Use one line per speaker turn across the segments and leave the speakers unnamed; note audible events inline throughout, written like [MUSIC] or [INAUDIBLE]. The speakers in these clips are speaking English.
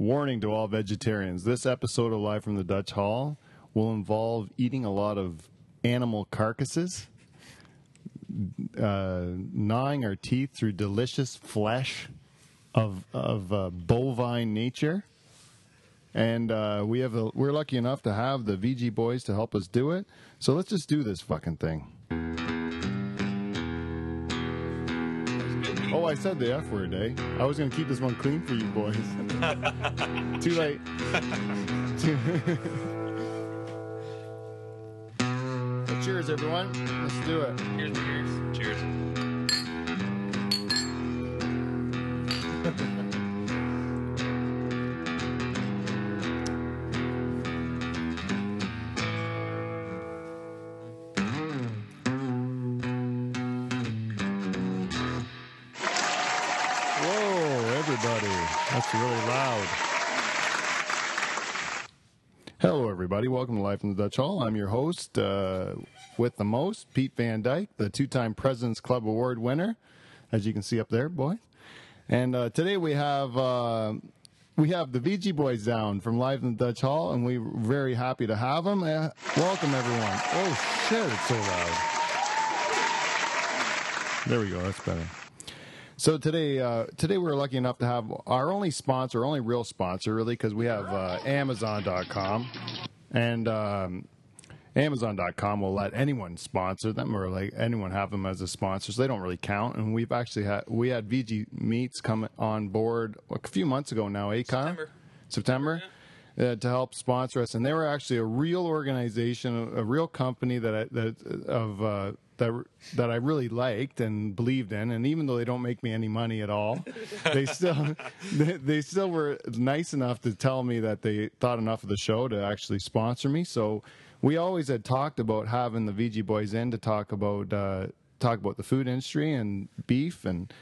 Warning to all vegetarians this episode of Live from the Dutch Hall will involve eating a lot of animal carcasses, uh, gnawing our teeth through delicious flesh of, of uh, bovine nature. And uh, we have a, we're lucky enough to have the VG boys to help us do it. So let's just do this fucking thing. I said the F word, eh? I was gonna keep this one clean for you boys. [LAUGHS] Too late. [LAUGHS] well, cheers, everyone. Let's do it.
The yours. Cheers.
Everybody. Welcome to Life in the Dutch Hall. I'm your host uh, with the most, Pete Van Dyke, the two time President's Club Award winner, as you can see up there, boy. And uh, today we have. Uh, we have the VG Boys down from Live in the Dutch Hall, and we're very happy to have them. Uh, welcome, everyone. Oh, shit, it's so loud. There we go, that's better. So today, uh, today we are lucky enough to have our only sponsor, only real sponsor, really, because we have uh, Amazon.com, and um, Amazon.com will let anyone sponsor them or like anyone have them as a sponsor. So they don't really count. And we've actually had we had VG Meats come on board a few months ago now, eh, Kyle?
September.
September. Uh, to help sponsor us, and they were actually a real organization, a, a real company that I, that of uh, that that I really liked and believed in. And even though they don't make me any money at all, [LAUGHS] they still they, they still were nice enough to tell me that they thought enough of the show to actually sponsor me. So we always had talked about having the VG boys in to talk about uh, talk about the food industry and beef and.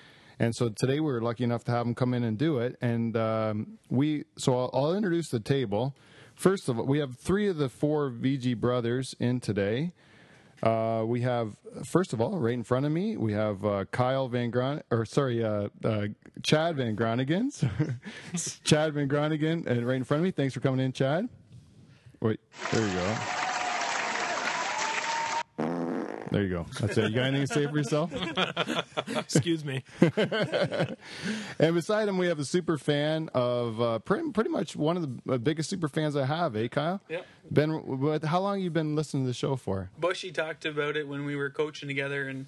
And so today we were lucky enough to have them come in and do it. And um, we, so I'll, I'll introduce the table. First of all, we have three of the four VG brothers in today. Uh, we have, first of all, right in front of me, we have uh, Kyle Van Gron, or sorry, uh, uh, Chad Van Groningen. [LAUGHS] Chad Van Groningen, and right in front of me. Thanks for coming in, Chad. Wait, there you go. There you go. That's it. You got anything to say for yourself? [LAUGHS]
Excuse me. [LAUGHS]
And beside him, we have a super fan of uh, pretty, pretty much one of the uh, biggest super fans I have, eh, Kyle?
Yep.
Ben, what, how long you been listening to the show for?
Bushy talked about it when we were coaching together and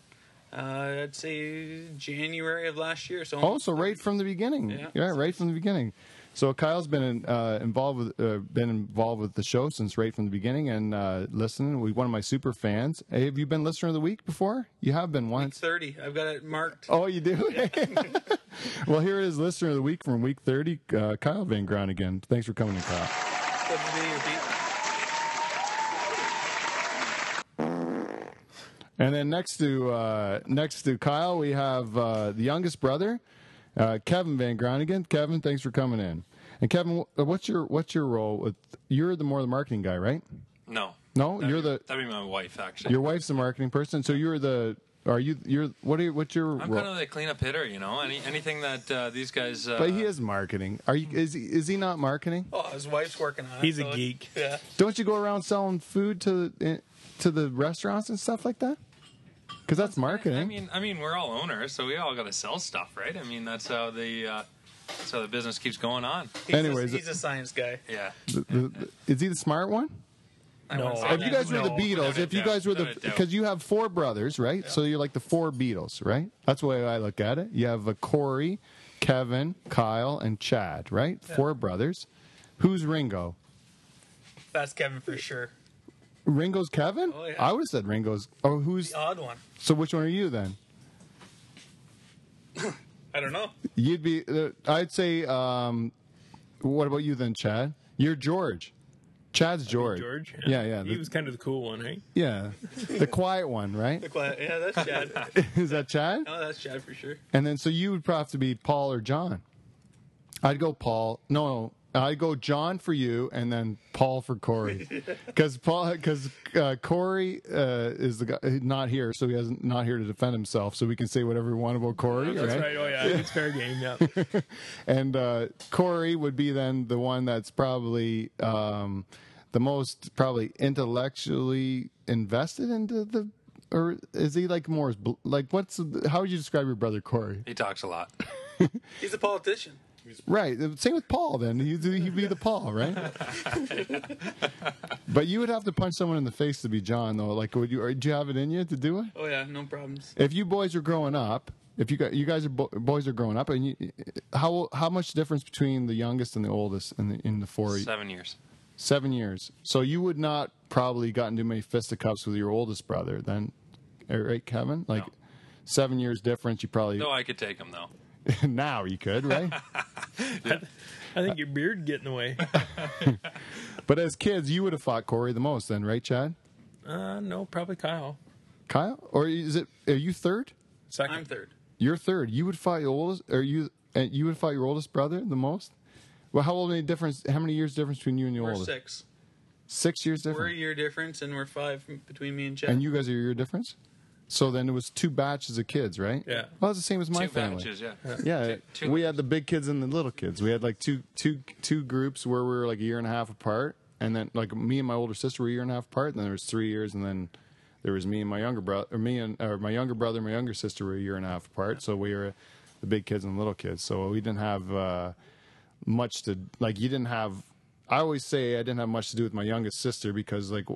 uh, I'd say January of last year. So
Oh, so right from the beginning.
Yeah.
Yeah, right from the beginning. So Kyle's been uh, involved with uh, been involved with the show since right from the beginning and uh, listening. We one of my super fans. Hey, have you been listener of the week before? You have been once.
week thirty. I've got it marked.
Oh, you do? [LAUGHS] well, here is listener of the week from week 30, uh, Kyle Van Groningen. Thanks for coming in, Kyle.
Good to be here, Pete.
And then next to uh, next to Kyle, we have uh, the youngest brother, uh, Kevin Van Groningen. Kevin, thanks for coming in. And Kevin, what's your what's your role? With you're the more the marketing guy, right?
No.
No,
That'd
you're
be-
the
That'd be my wife, actually.
your wife's the marketing person. So you're the are you you're what are you, what's your
I'm
role?
kind of the cleanup hitter, you know. Any anything that uh, these guys. Uh,
but he is marketing. Are you is he, is he not marketing?
Oh, his wife's working on it.
He's a
so it-
geek.
Yeah.
Don't you go around selling food to to the restaurants and stuff like that? Because that's marketing.
I mean, I mean, we're all owners, so we all got to sell stuff, right? I mean, that's how the uh, that's how the business keeps going on.
He's
Anyways,
a, he's a science guy.
Yeah.
The- the- the- is he the smart one?
I
No,
wouldn't say
I-
If you guys were the Beatles, if you guys were the
without a doubt.
because you have four brothers, right? So you're like the four Beatles, right? That's the way I look at it. You have a Corey, Kevin, Kyle, and Chad, right? Four brothers. Who's Ringo?
That's Kevin for sure.
Ringo's Kevin?
Oh, yeah.
I would have said Ringo's. Oh, who's?
The odd one.
So which one are you then? [COUGHS]
I don't know.
You'd be. Uh, I'd say. Um, what about you then, Chad? You're George. Chad's George.
George.
Yeah, yeah.
He
The,
was kind of the cool one, right?
yeah, the quiet one, right?
The quiet. Yeah, that's [LAUGHS] Chad.
Is that Chad?
no, that's Chad for sure.
And then so you would probably have to be Paul or John. I'd go Paul. No, I go John for you, and then Paul for Corey, [LAUGHS] because Paul because uh, Corey uh, is the guy not here, so he has not not here to defend himself, so we can say whatever we want about Corey,
That's
right?
right. Oh yeah, [LAUGHS] it's fair game. Yeah. [LAUGHS]
And uh, Corey would be then the one that's probably um, the most probably intellectually invested into the. Or is he like more like what's how would you describe your brother Corey?
He talks a lot.
He's a politician.
Right. Same with Paul. Then he'd, he'd be the Paul, right? [LAUGHS] but you would have to punch someone in the face to be John, though. Like, would you? Or do you have it in you to do it?
Oh yeah, no problems.
If you boys are growing up, if you got you guys are bo- boys are growing up, and you, how how much difference between the youngest and the oldest in the in the four
Seven years.
seven years? So you would not probably gotten too many fisticuffs with your oldest brother, then, eh, right, Kevin? Like.
No.
Seven years difference, you probably
No, I could take him though. [LAUGHS]
now you could, right? [LAUGHS]
I think your beard get in the way. [LAUGHS]
but as kids, you would have fought Corey the most, then, right, Chad?
Uh, no, probably Kyle.
Kyle, or is it? Are you third?
Second.
I'm third.
You're third. You would fight your oldest, or you? Uh, you would fight your oldest brother the most. Well, how old many difference? How many years difference between you and your
We're
oldest?
six.
Six years
We're a year difference, and we're five between me and Chad.
And you guys are a year difference. So then it was two batches of kids, right?
Yeah.
Well, it's the same as my
Two
family.
batches, yeah.
Yeah,
Two- two
we had the big kids and the little kids. We had like two, two, two groups where we were like a year and a half apart, and then like me and my older sister were a year and a half apart. And then there was three years, and then there was me and my younger brother, or me and or my younger brother, and my younger sister were a year and a half apart. So we were the big kids and the little kids. So we didn't have uh, much to like. You didn't have. I always say I didn't have much to do with my youngest sister because like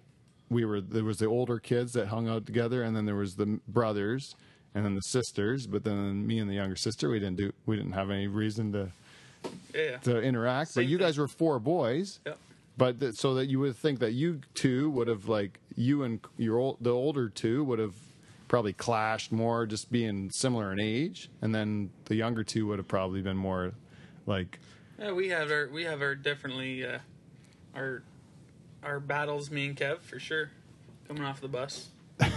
we were there was the older kids that hung out together, and then there was the brothers, and then the sisters. But then me and the younger sister, we didn't do we didn't have any reason to
yeah.
to interact.
Same
but you
thing.
guys were four boys.
Yep.
But that, so that you would think that you two would have like you and your old, the older two would have probably clashed more, just being similar in age, and then the younger two would have probably been more like
Yeah, we have our we have our definitely uh, our our battles. Me and Kev for sure. Coming off the bus. [LAUGHS]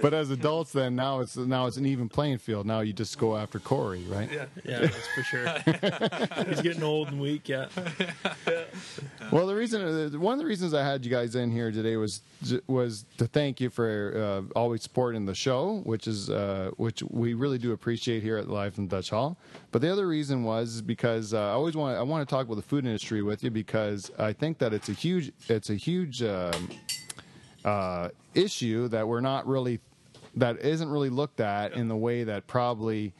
But as adults, then now it's now it's an even playing field. Now you just go after Corey, right?
Yeah.
Yeah, that's for sure. [LAUGHS] He's getting old and weak. Yeah.
Well, the reason uh, one of the reasons I had you guys in here today was was to thank you for uh, always supporting the show, which is uh, which we really do appreciate here at Live from Dutch Hall. But the other reason was because uh, I always want I want to talk about the food industry with you because I think that it's a huge it's a huge um, uh, issue that we're not really that isn't really looked at in the way that probably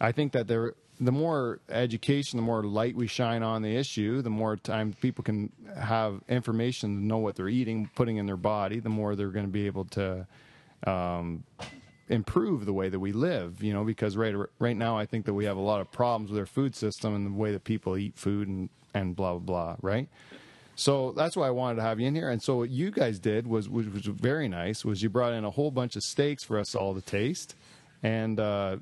I think that there the more education, the more light we shine on the issue, the more time people can have information to know what they're eating, putting in their body, the more they're going to be able to um, improve the way that we live. You know, because right right now I think that we have a lot of problems with our food system and the way that people eat food and and blah blah blah. Right. So that's why I wanted to have you in here. And so what you guys did was, which was very nice, was you brought in a whole bunch of steaks for us all to taste, and uh,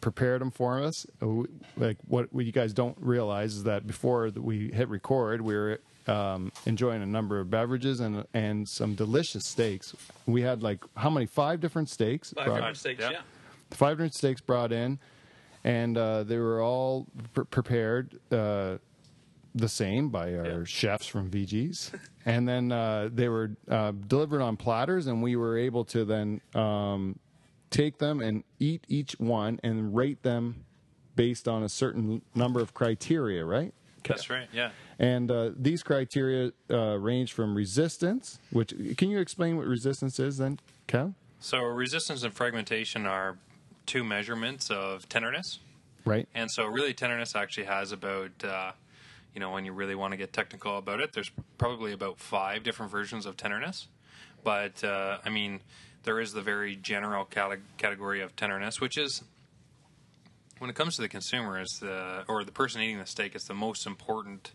prepared them for us. Uh, Like what, what you guys don't realize is that before we hit record, we were um, enjoying a number of beverages and and some delicious steaks. We had like how many? Five different steaks.
Five
brought-
different steaks.
Yeah.
Yeah.
five different steaks brought in, and uh, they were all pre- prepared uh, the same by our
Yeah.
chefs from VG's, [LAUGHS] and then uh, they were uh, delivered on platters, and we were able to then um, take them and eat each one and rate them based on a certain number of criteria, right?
That's right. Yeah.
And uh, these criteria uh, range from resistance, which can you explain what resistance is then, Kev?
So resistance and fragmentation are two measurements of tenderness.
Right.
And so, really, tenderness actually has about, uh, you know, when you really want to get technical about it, there's probably about five different versions of tenderness. But, uh, I mean, there is the very general cate- category of tenderness, which is, when it comes to the consumer, is the or the person eating the steak, it's the most important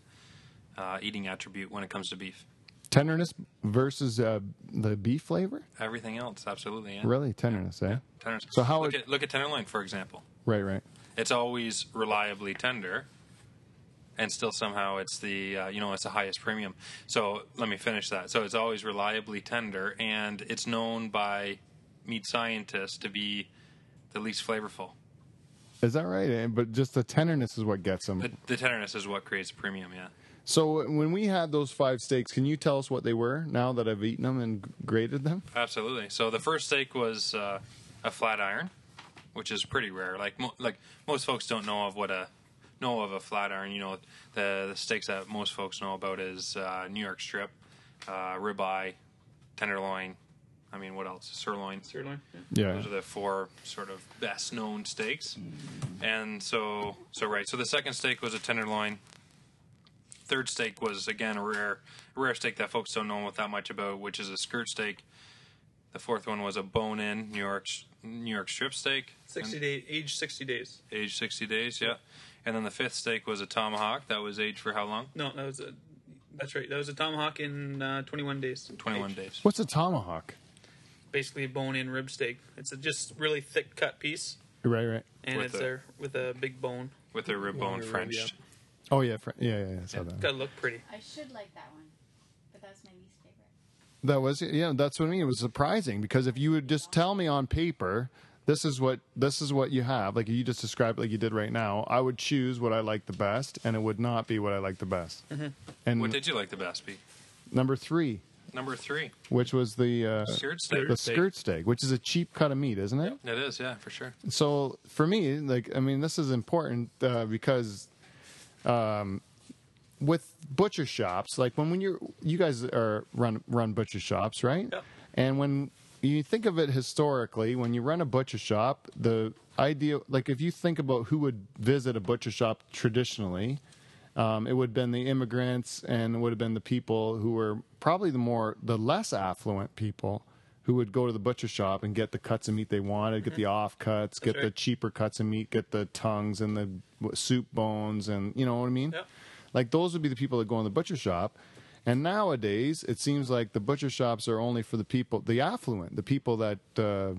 uh, eating attribute when it comes to beef.
Tenderness versus uh, the beef flavor?
Everything else, absolutely. Yeah.
Really, tenderness, eh?
Tenderness.
So how
look
it-
at look at tenderloin for example.
Right, right.
it's always reliably tender and still somehow it's the uh, you know it's the highest premium so let me finish that so it's always reliably tender and it's known by meat scientists to be the least flavorful
Is that right? But just the tenderness is what gets them.
The, the tenderness is what creates a premium. Yeah.
So when we had those five steaks, can you tell us what they were now that I've eaten them and graded them?
Absolutely. So the first steak was uh, a flat iron, which is pretty rare. Like mo- like most folks don't know of what a know of a flat iron. You know, the the steaks that most folks know about is uh, New York strip, uh, ribeye, tenderloin. I mean, what else? Sirloin.
Sirloin. Yeah.
Yeah.
Those are the four sort of best known steaks. And so, so right. So the second steak was a tenderloin. Third steak was again a rare, a rare steak that folks don't know that much about, which is a skirt steak. The fourth one was a bone-in New York New York strip steak,
Sixty day age sixty days.
aged sixty days. Yeah. And then the fifth steak was a tomahawk that was aged for how long?
No, that was a. That's right. That was a tomahawk in uh, 21 days.
Twenty-one
Age.
days.
What's a tomahawk?
Basically, a bone-in rib steak. It's a just really thick cut piece,
Right, right.
and
With
it's
a-
there with a big bone.
With a rib bone
rib,
Frenched.
Oh yeah, fr- yeah, yeah, yeah. I saw that.
Gotta look pretty.
I should like that one, but that's my least favorite.
That was yeah. That's what I mean. It was surprising because if you would just tell me on paper, this is what this is what you have, like you just described, like you did right now, I would choose what I like the best, and it would not be what I like the best. And
What did you like the best, be?
number three,
Number three,
which was the uh,
skirt steak.
the skirt steak, which is a cheap cut of meat, isn't it?
It is, yeah, for sure.
So for me, like I mean, this is important uh, because um, with butcher shops, like when when you're you guys are run run butcher shops, right?
Yeah.
And when you think of it historically, when you run a butcher shop, the idea, like if you think about who would visit a butcher shop traditionally, um, it would have been the immigrants and it would have been the people who were probably the more the less affluent people who would go to the butcher shop and get the cuts of meat they wanted, get the off cuts, get the cheaper cuts of meat, get the tongues and the soup bones, and you know what I mean.
Yep.
Like those would be the people that go in the butcher shop. And nowadays, it seems like the butcher shops are only for the people, the affluent, the people that, uh,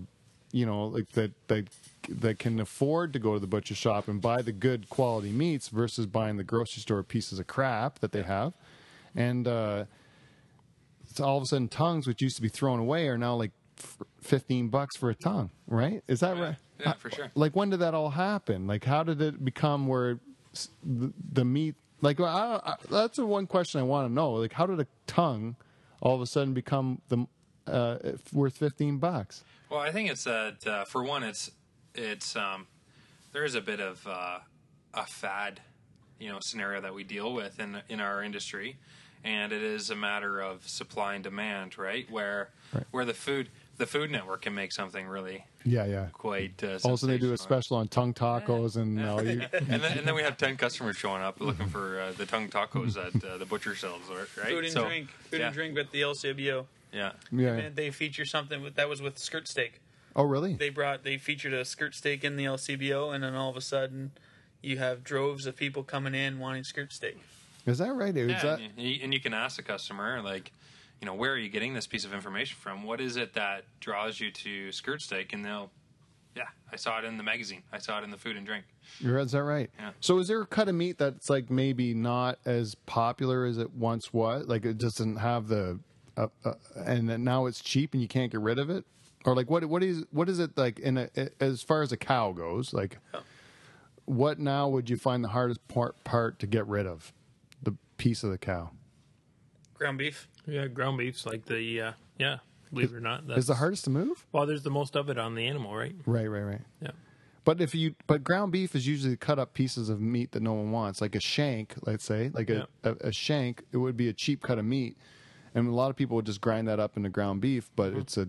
you know, like that that that can afford to go to the butcher shop and buy the good quality meats versus buying the grocery store pieces of crap that they have. And uh, it's all of a sudden, tongues, which used to be thrown away, are now like f- fifteen bucks for a tongue. Right? Is that right?
Yeah, for sure.
like when did that all happen like how did it become where the, the meat like I, I, that's the one question i want to know like how did a tongue all of a sudden become the uh, worth 15 bucks
Well, I think it's that uh, for one, it's it's um, there is a bit of uh, a fad, you know, scenario that we deal with in in our industry, and it is a matter of supply and demand, right? Where
Right.
where the food the Food Network can make something really
yeah yeah
quite. Uh,
also they do a special on tongue tacos and
Yeah.
all you, [LAUGHS]
and then, and then we have ten customers showing up looking for uh, the tongue tacos at uh, the butcher sells, right?
Food and
So,
drink. Food
yeah,
and drink with the LCBO.
Yeah,
yeah
And they feature something with, that was with skirt steak.
oh really
They brought they featured a skirt steak in the LCBO, and then all of a sudden, you have droves of people coming in wanting skirt steak.
is that right is
Yeah,
that
and, you, and you can ask the customer, like, you know, where are you getting this piece of information from? What is it that draws you to skirt steak? And they'll, yeah, I saw it in the magazine. I saw it in the food and drink.
Is that right?
Yeah.
So is there a cut of meat that's like maybe not as popular as it once was? Like it doesn't have the, uh, uh, and then now it's cheap and you can't get rid of it, or like what? What is what is it like in a, as far as a cow goes? Like, what now would you find the hardest part part to get rid of? The piece of the cow
Ground beef.
Yeah, ground beef's like the uh, yeah. Believe it or not, that's
is the hardest to move.
Well, there's the most of it on the animal, right?
Right, right, right.
Yeah.
But if you but ground beef is usually cut up pieces of meat that no one wants, like a shank, let's say, like a, a, a shank. It would be a cheap cut of meat, and a lot of people would just grind that up into ground beef. But it's a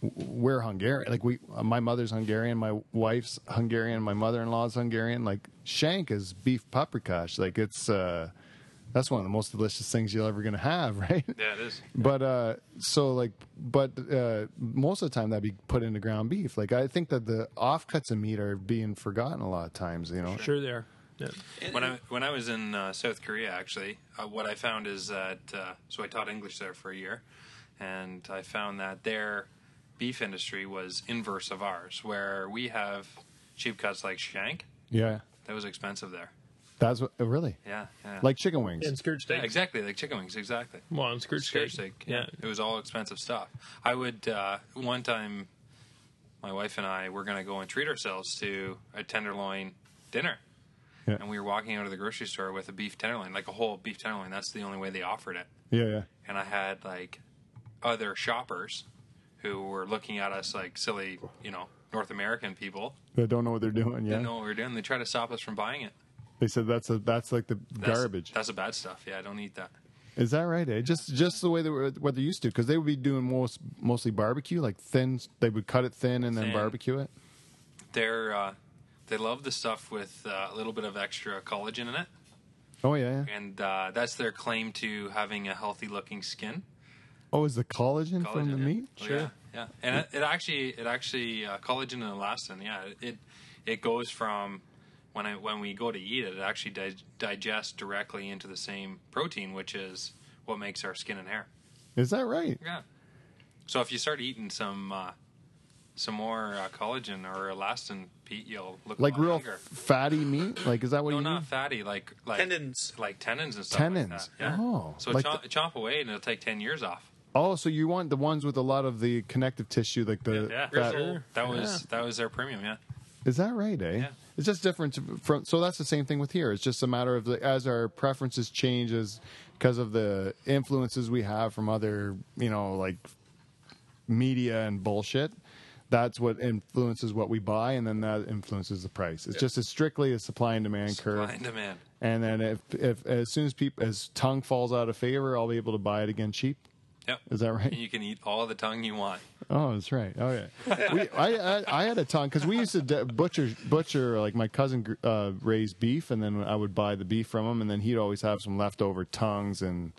we're Hungarian. Like we, my mother's Hungarian, my wife's Hungarian, my mother-in-law's Hungarian. Like shank is beef paprikash. Like it's uh, that's one of the most delicious things you're ever gonna have, [LAUGHS] right?
Yeah, it is.
But uh, so like, but uh, most of the time that'd be put into ground beef. Like I think that the offcuts of meat are being forgotten a lot of times. You know,
Sure, they are. Yeah.
When I when I was in uh, South Korea, actually, uh, what I found is that uh, so I taught English there for a year, and I found that their beef industry was inverse of ours, where we have cheap cuts like shank.
yeah,
That was expensive there.
That's what, uh, really
Yeah, yeah.
like chicken wings.
And skirt steak.
yeah, exactly like chicken wings, exactly.
Well, and skirt,
Skirt
steak.
steak.
Yeah.
It was all expensive stuff. I would uh, one time my wife and I were going to go and treat ourselves to a tenderloin dinner.
Yeah.
And we were walking out of the grocery store with a beef tenderloin, like a whole beef tenderloin. That's the only way they offered it.
Yeah, yeah.
And I had like other shoppers who were looking at us like silly, you know, North American people.
They don't know what they're doing. Yeah.
Didn't know what we were doing. They tried to stop us from buying it.
They said that's a that's like the
That's,
garbage.
That's the bad stuff. Yeah, I don't eat that.
Is that right? Eh? Just just the way they were what they're used to because they would be doing most mostly barbecue, like thin. They would cut it thin and then
Thin.
barbecue it.
They're uh, they love the stuff with uh, a little bit of extra collagen in it,
Oh yeah. yeah.
and uh, that's their claim to having a healthy looking skin.
Oh, is the collagen, from the
yeah.
meat?
Oh, yeah, yeah, and it, it actually it actually uh, collagen and elastin. Yeah, it it goes from when I when we go to eat it, it actually di- digests directly into the same protein, which is what makes our skin and hair.
Is that right?
Yeah. So if you start eating some uh, some more uh, collagen or elastin, Pete, you'll look
Like
a lot
real
younger.
fatty meat? Like is that what
No,
you
not
mean?
fatty, like like
Tendons.
like tendons and stuff.
Tendons.
Like that. Yeah.
Oh,
so
like
chomp, chomp away, and it'll take ten years off.
Oh, so you want the ones with a lot of the connective tissue, like the
Yeah,
fat-
Sure.
that was that was their premium. Yeah.
Is that right, eh?
Yeah.
It's just different from. So that's the same thing with here. It's just a matter of the, as our preferences change, as because of the influences we have from other, you know, like media and bullshit. That's what influences what we buy, and then that influences the price. It's just as strictly a supply and demand curve.
Supply and demand.
And then if if as soon as people as tongue falls out of favor, I'll be able to buy it again cheap.
Yep.
Is that right?
And you can eat all the tongue you want.
Oh, that's right. Oh yeah. we, I, I I had a tongue because we used to de- butcher butcher like my cousin uh, raised beef, and then I would buy the beef from him, and then he'd always have some leftover tongues and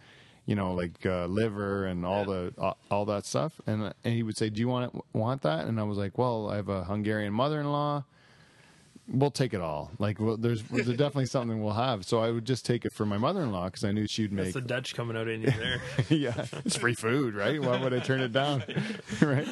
you know like uh, liver and all the all, all that stuff, and and he would say, "Do you want it, want that?" And I was like, "Well, I have a Hungarian mother-in-law." We'll take it all. Like, well, there's, there's definitely something we'll have. So I would just take it for my mother-in-law because I knew she'd
That's
make
the Dutch coming out in you there. [LAUGHS]
yeah, it's free food, right? Why would I turn it down, [LAUGHS] right?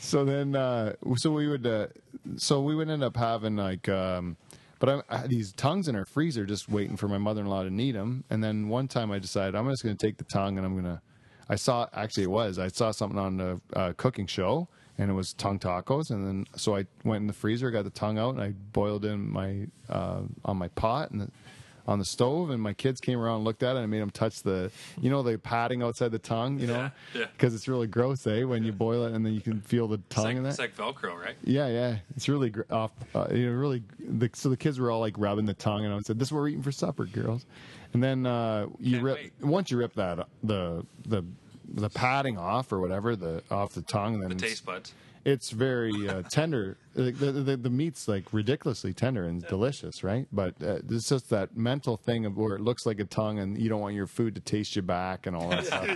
So then, uh, so we would, uh, so we would end up having like, um, but I, I had these tongues in our freezer, just waiting for my mother-in-law to need them. And then one time, I decided I'm just going to take the tongue and I'm going to. I saw actually it was I saw something on the uh, cooking show and it was tongue tacos and then so I went in the freezer, got the tongue out and I boiled in my uh, on my pot and. On the stove, and my kids came around and looked at it, and I made them touch the, you know, the padding outside the tongue, you know,
Yeah, yeah.
because it's really gross, eh? When you boil it, and then you can feel the tongue
like,
in that.
it's like Velcro, right?
Yeah, yeah, it's really gr- off. Uh, you know, really. The, so the kids were all like rubbing the tongue, and I said, "This is what we're eating for supper, girls." And then uh, you
Can't
rip
wait.
once you rip that the the the padding off or whatever the off the tongue, then
The taste buds.
It's very uh, tender. Like, The, the, the meat's like ridiculously tender and delicious, right? But uh, it's just that mental thing of where it looks like a tongue, and you don't want your food to taste you back and all that stuff.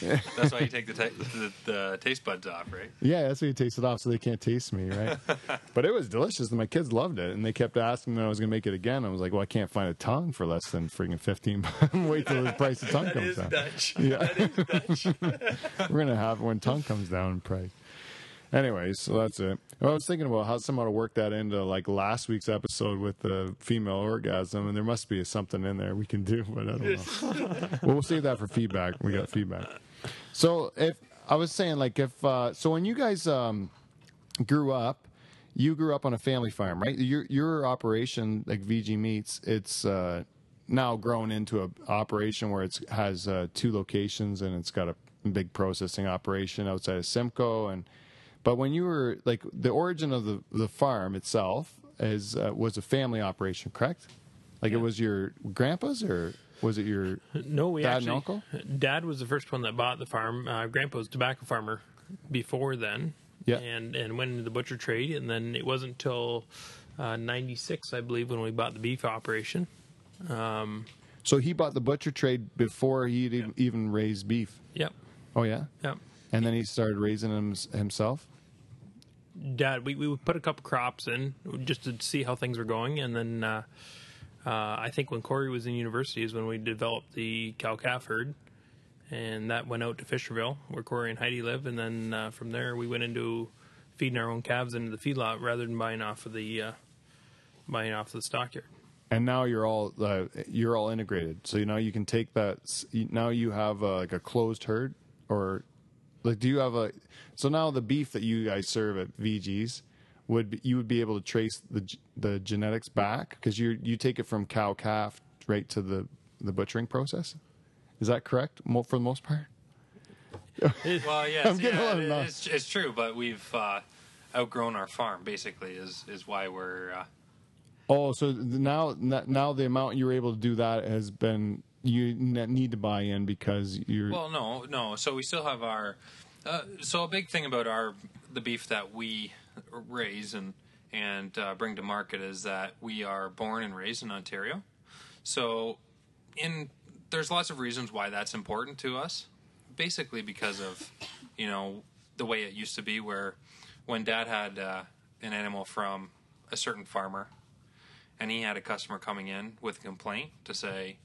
[LAUGHS]
That's why you take the, ta- the, the taste buds off, right?
Yeah, that's why you taste it off so they can't taste me, right? [LAUGHS] but it was delicious, and my kids loved it, and they kept asking when I was going to make it again. I was like, "Well, I can't find a tongue for less than freaking fifteen. bucks. [LAUGHS] Wait till the price of tongue
That
comes down.
Dutch.
Yeah.
That is Dutch.
We're gonna have it when tongue comes down in price. Anyways, so that's it. I was thinking about how somehow to work that into like last week's episode with the female orgasm, and there must be something in there we can do, but I don't know. [LAUGHS] well, we'll save that for feedback. We got feedback. So if I was saying like if uh, so when you guys um, grew up, you grew up on a family farm, right? Your your operation like VG Meats, it's uh, now grown into a operation where it has uh, two locations and it's got a big processing operation outside of Simcoe and. But when you were like the origin of the the farm itself is uh, was a family operation, correct? Like it was your grandpa's or was it your [LAUGHS]
No, we
Dad and
actually.
uncle?
Dad was the first one that bought the farm. Uh, Grandpa was a tobacco farmer before then.
Yeah.
And and went into the butcher trade, and then it wasn't until uh, '96, I believe, when we bought the beef operation.
So he bought the butcher trade before he'd e- even raised beef.
Yep.
Oh yeah,
Yep.
And then he started raising them himself.
Dad, we, we would put a couple crops in just to see how things were going, and then uh, uh, I think when Corey was in university is when we developed the cow calf herd, and that went out to Fisherville where Corey and Heidi live, and then uh, from there we went into feeding our own calves into the feedlot rather than buying off of the uh, buying off of the stockyard.
And now you're all uh, you're all integrated. So now you can take that. Now you have uh, like a closed herd, or like do you have a so now the beef that you guys serve at VG's would be, you would be able to trace the the genetics back because you you take it from cow calf right to the the butchering process. Is that correct? For the most part.
Well, [LAUGHS] yes,
I'm getting a
yeah,
lot
it- it's, it's true, but we've uh, outgrown our farm. Basically, is is why we're. Uh,
Oh, so now now the amount you were able to do that has been you need to buy in because you're
well, no, no. So we still have our. Uh, so a big thing about our the beef that we raise and and uh, bring to market is that we are born and raised in Ontario. So, in there's lots of reasons why that's important to us. Basically, because of you know the way it used to be, where when Dad had uh, an animal from a certain farmer, and he had a customer coming in with a complaint to say,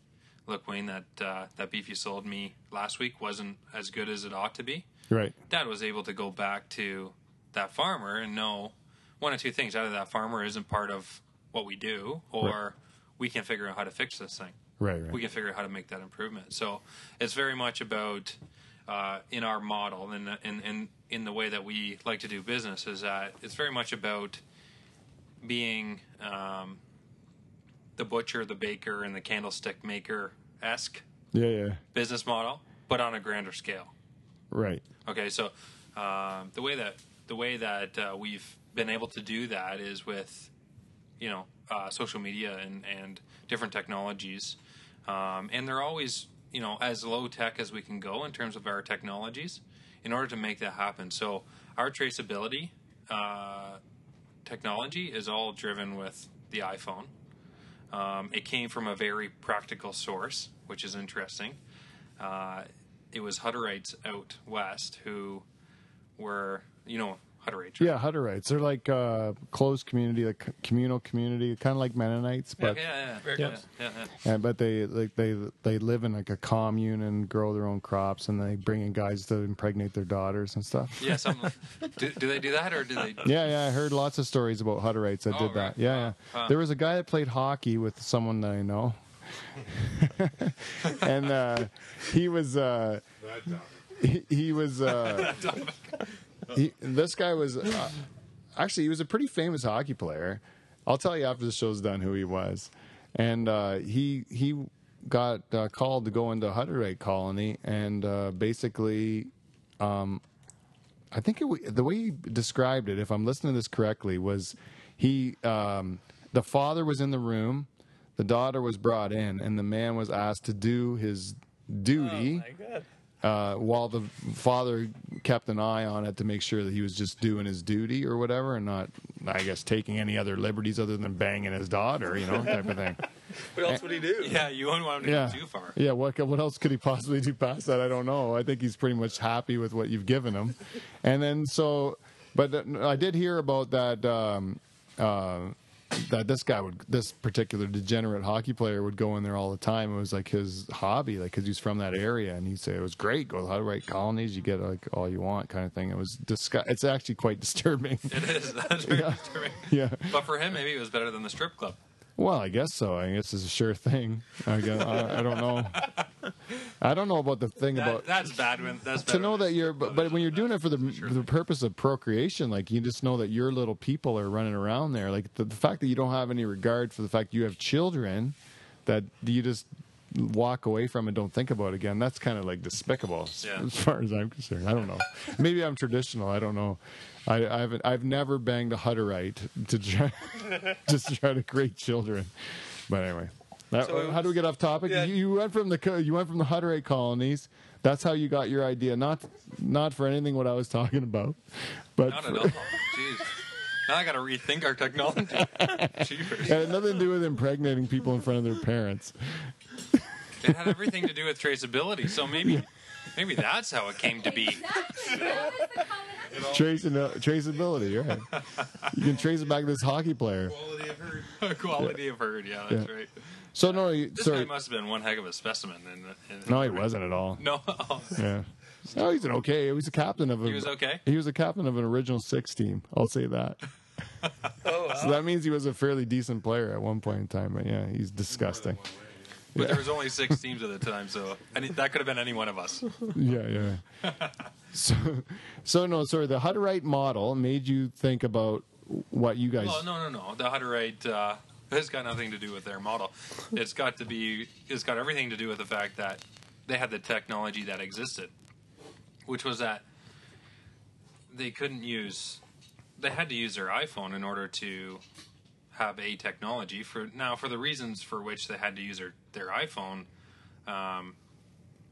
"Look, Wayne, that uh, that beef you sold me last week wasn't as good as it ought to be."
right.
Dad was able to go back to that farmer and know one of two things: either that farmer isn't part of what we do, or
Right.
we can figure out how to fix this thing.
Right, right.
We can figure out how to make that improvement. So it's very much about uh, in our model and in, in in the way that we like to do business is that it's very much about being um, the butcher, the baker, and the candlestick maker esque
Yeah, yeah.
business model, but on a grander scale.
Right.
Okay, so um, the way that the way that uh, we've been able to do that is with you know uh, social media and and different technologies, um, and they're always you know as low tech as we can go in terms of our technologies in order to make that happen. So our traceability uh, technology is all driven with the iPhone. Um, it came from a very practical source, which is interesting. Uh, it was Hutterites out west who were, you know, Hutterites. right?
Yeah, Hutterites. They're like uh, closed community, like communal community, kind of like Mennonites, but
yeah, yeah,
Very
yeah,
close.
yeah, yeah.
and, but they like they they live in like a commune and grow their own crops, and they bring in guys to impregnate their daughters and stuff.
Yeah, some, [LAUGHS] do, do they do that or do they?
Yeah, yeah, I heard lots of stories about Hutterites that
Oh,
did that. Yeah,
Wow.
yeah.
Huh.
There was a guy that played hockey with someone that I know, [LAUGHS] and uh, he was uh, he, he was uh, [LAUGHS] he, this guy was uh, actually he was a pretty famous hockey player. I'll tell you after the show's done who he was, and uh, he he got uh, called to go into Hutterite colony and uh, basically I think it, the way he described it, if I'm listening to this correctly, was he um, the father was in the room, the daughter was brought in, and the man was asked to do his duty uh, while the father kept an eye on it to make sure that he was just doing his duty or whatever, and not, I guess, taking any other liberties other than banging his daughter, you know, type of thing. [LAUGHS]
What else would he do?
Yeah, you wouldn't want him to
Yeah.
go too far.
Yeah, what what else could he possibly do past that? I don't know. I think he's pretty much happy with what you've given him. And then so, but I did hear about that. Um, uh, that this guy would, this particular degenerate hockey player would go in there all the time. It was like his hobby, like because he's from that area, and he'd say it was great. Go to Hutterite colonies, you get like all you want, kind of thing. It was disgu- It's actually quite [LAUGHS] disturbing.
It is. That's [LAUGHS] very
Yeah.
disturbing.
yeah.
But for him, maybe it was better than the strip club.
Well, I guess so. I guess it's a sure thing. I guess, I, I don't know. I don't know about the thing
That,
about
that's bad. When that's
to
bad
know
when
that you're but, but when you're doing it for the, for the purpose of procreation like you just know that your little people are running around there like the, the fact that you don't have any regard for the fact you have children that you just walk away from and don't think about again that's kind of like despicable
Yeah.
as far as i'm concerned i don't know maybe i'm traditional i don't know I, I haven't i've never banged a hutterite to try [LAUGHS] just to try to create children but anyway that-
So uh,
how do we get off topic?
yeah.
You, you went from the you went from the Hutterite colonies. That's how you got your idea. Not not for anything what I was talking about, but
Not
for-
at all. Jeez. Now I got to rethink our technology. [LAUGHS] Jeepers.
it had nothing to do with impregnating people in front of their parents.
It had everything to do with traceability. So maybe, [LAUGHS] maybe that's how it came to be.
Exactly. That was the common
Tracing, traceability, right? You can trace it back to this hockey player.
Quality of herd. [LAUGHS]
Quality of herd. Yeah, that's
Yeah.
right.
So no, you,
This guy must have been one heck of a specimen. In, the- in
no, he wasn't at all.
No, [LAUGHS]
Yeah, no, he's an okay. He was a captain of a.
he was okay.
He was a captain of an original six team. I'll say that.
Oh, [LAUGHS] wow.
So that means he was a fairly decent player at one point in time. But yeah, he's disgusting.
But there was only six teams at the time, so any, that could have been any one of us. [LAUGHS]
yeah, yeah. so, so no, sorry. The Hutterite model made you think about what you guys.
Well, no, no, no. The Hutterite uh, has got nothing to do with their model. It's got to be. It's got everything to do with the fact that they had the technology that existed, which was that they couldn't use. They had to use their iPhone in order to have a technology for now for the reasons for which they had to use their, their iPhone. Um,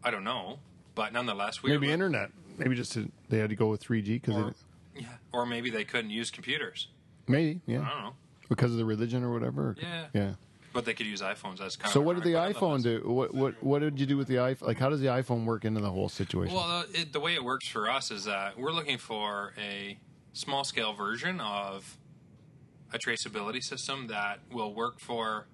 I don't know, but nonetheless, we
maybe
were,
internet. Maybe just to, they had to go with 3G because
or, yeah, or maybe they couldn't use computers.
maybe yeah, I
don't know,
because of the religion or whatever. or-
Yeah.
yeah.
but they could use iPhones. That's kind
So what did the iPhone do? What what what did you do with the iPhone? Like how does the iPhone work into the whole situation?
Well, it, the way it works for us is that we're looking for a small scale version of a traceability system that will work for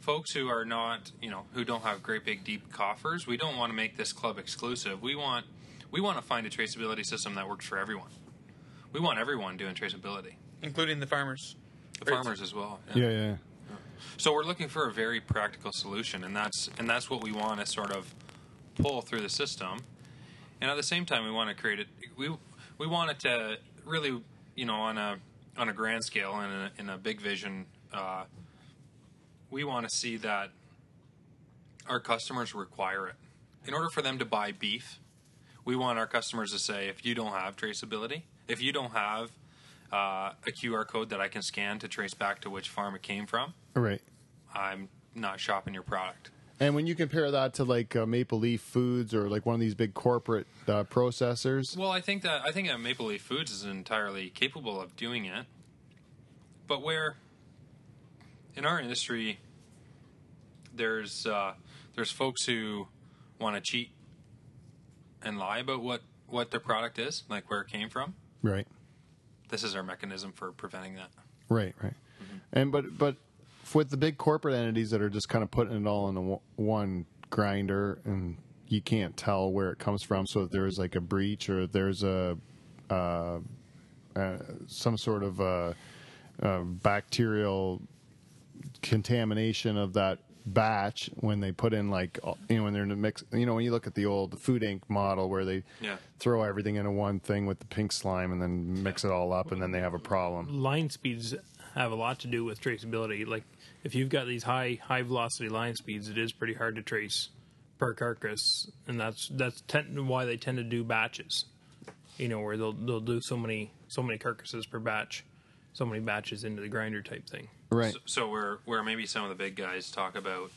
folks who are not, you know, who don't have great big deep coffers. We don't want to make this club exclusive. We want we want to find a traceability system that works for everyone. We want everyone doing traceability,
including the farmers.
the
Right.
farmers as well.
yeah, yeah.
So we're looking for a very practical solution, and that's and that's what we want to sort of pull through the system. And at the same time, we want to create it. We we want it to really, you know, on a on a grand scale and in a, in a big vision. Uh, we want to see that our customers require it in order for them to buy beef. We want our customers to say, if you don't have traceability, if you don't have uh, a QR code that I can scan to trace back to which farm it came from,
Right.
I'm not shopping your product.
And when you compare that to like uh, Maple Leaf Foods or like one of these big corporate uh, processors,
Well, I think that I think that Maple Leaf Foods is entirely capable of doing it, but where in our industry there's uh, there's folks who want to cheat and lie about what what their product is, like where it came from.
right,
This is our mechanism for preventing that.
right, right. And but but with the big corporate entities that are just kind of putting it all in a w- one grinder and you can't tell where it comes from. So if there's like a breach or if there's a uh, uh, some sort of uh, uh, bacterial contamination of that batch when they put in like uh, you know when they're in the mix you know when you look at the old Food Inc. model where they
Yeah.
throw everything into one thing with the pink slime and then mix it all up and then they have a problem
line speeds have a lot to do with traceability. Like if you've got these high high velocity line speeds, it is pretty hard to trace per carcass, and that's that's ten, why they tend to do batches. You know, where they'll they'll do so many so many carcasses per batch, so many batches into the grinder type thing.
right
So, so where where maybe some of the big guys talk about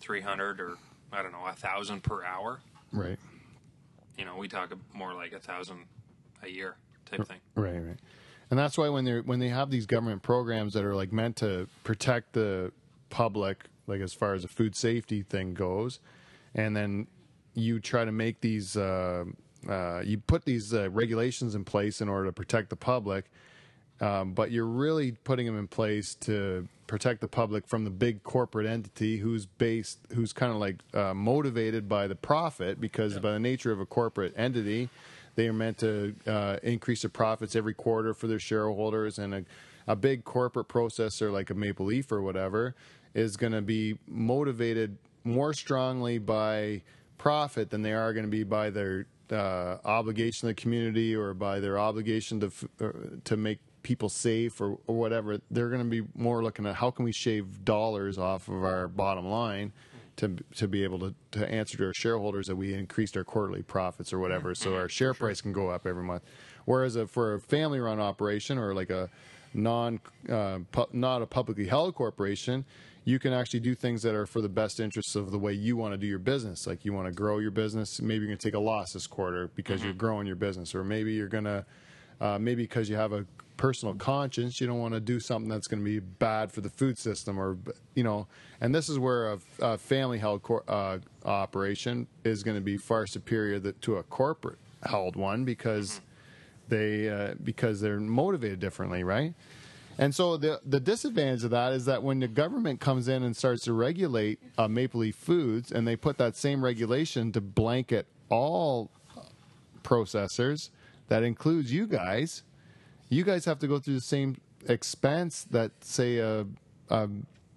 300 or I don't know a thousand per hour,
right
you know, we talk more like a thousand a year type thing.
Right, right. And that's why when they're when they have these government programs that are like meant to protect the public, like as far as the food safety thing goes, and then you try to make these uh, uh, you put these uh, regulations in place in order to protect the public, um, but you're really putting them in place to protect the public from the big corporate entity who's based, who's kind of like uh, motivated by the profit because by the nature of a corporate entity, they are meant to uh, increase their profits every quarter for their shareholders, and a, a big corporate processor like a Maple Leaf or whatever is going to be motivated more strongly by profit than they are going to be by their uh, obligation to the community or by their obligation to uh, to make people safe or, or whatever. They're going to be more looking at how can we shave dollars off of our bottom line to to be able to, to answer to our shareholders that we increased our quarterly profits or whatever, so our share price can go up every month. Whereas a, for a family run operation or like a non uh, pu- not a publicly held corporation, you can actually do things that are for the best interests of the way you want to do your business. Like you want to grow your business. Maybe you're going to take a loss this quarter because you're growing your business, or maybe you're going to, uh, maybe because you have a personal conscience, you don't want to do something that's going to be bad for the food system, or you know. And this is where a, a family held cor- uh, operation is going to be far superior to a corporate held one because they uh, because they're motivated differently, right? And so the the disadvantage of that is that when the government comes in and starts to regulate uh, Maple Leaf Foods, and they put that same regulation to blanket all processors, that includes you guys. You guys have to go through the same expense that say a, a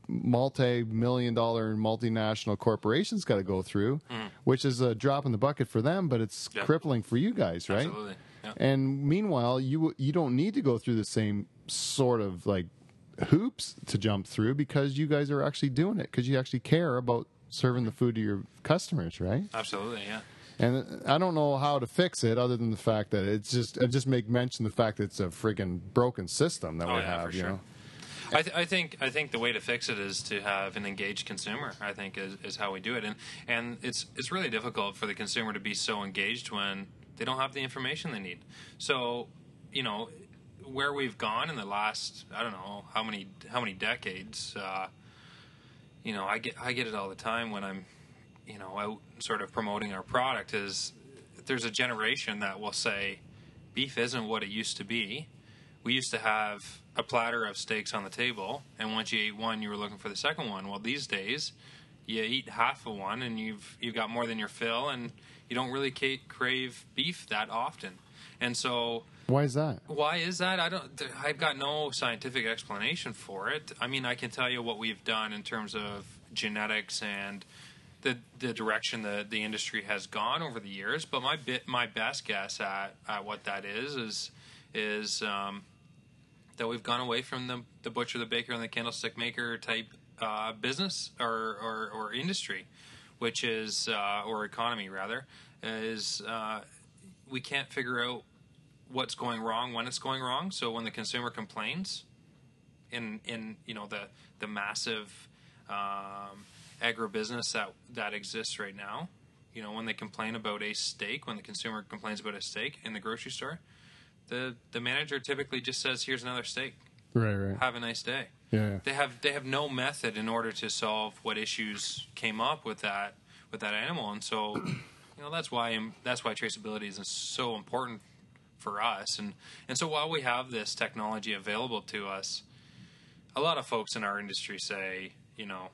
multi-million dollar multinational corporations got to go through, which is a drop in the bucket for them, but it's
Mm.
Crippling for you guys, right?
Absolutely.
And meanwhile, you you don't need to go through the same sort of like hoops to jump through because you guys are actually doing it because you actually care about serving the food to your customers, right?
Absolutely. Yeah.
And I don't know how to fix it other than the fact that it's just I just make mention the fact that it's a friggin' broken system that
Oh,
we
yeah,
have,
for
you
sure.
know.
I, th- I think I think the way to fix it is to have an engaged consumer. I think is, is how we do it, and and it's it's really difficult for the consumer to be so engaged when they don't have the information they need. So, you know, where we've gone in the last I don't know how many how many decades. Uh, you know, I get I get it all the time when I'm, you know, out sort of promoting our product. Is there's a generation that will say, beef isn't what it used to be. We used to have a platter of steaks on the table, and once you ate one, you were looking for the second one. Well, these days, you eat half of one, and you've you've got more than your fill, and you don't really ca- crave beef that often. And so,
Why is that?
why is that? I don't. I've got no scientific explanation for it. I mean, I can tell you what we've done in terms of genetics and the the direction the the industry has gone over the years. But my bit my best guess at, at what that is is is um, that we've gone away from the the butcher, the baker, and the candlestick maker type uh, business or, or or industry, which is uh, or economy rather is uh, we can't figure out what's going wrong when it's going wrong. So when the consumer complains, in in you know the the massive um, agribusiness that that exists right now, you know when they complain about a steak, when the consumer complains about a steak in the grocery store, the the manager typically just says, "Here's another steak.
Right, right.
Have a nice day."
Yeah.
They have they have no method in order to solve what issues came up with that with that animal, and so you know that's why that's why traceability is so important for us. And and so while we have this technology available to us, a lot of folks in our industry say, you know,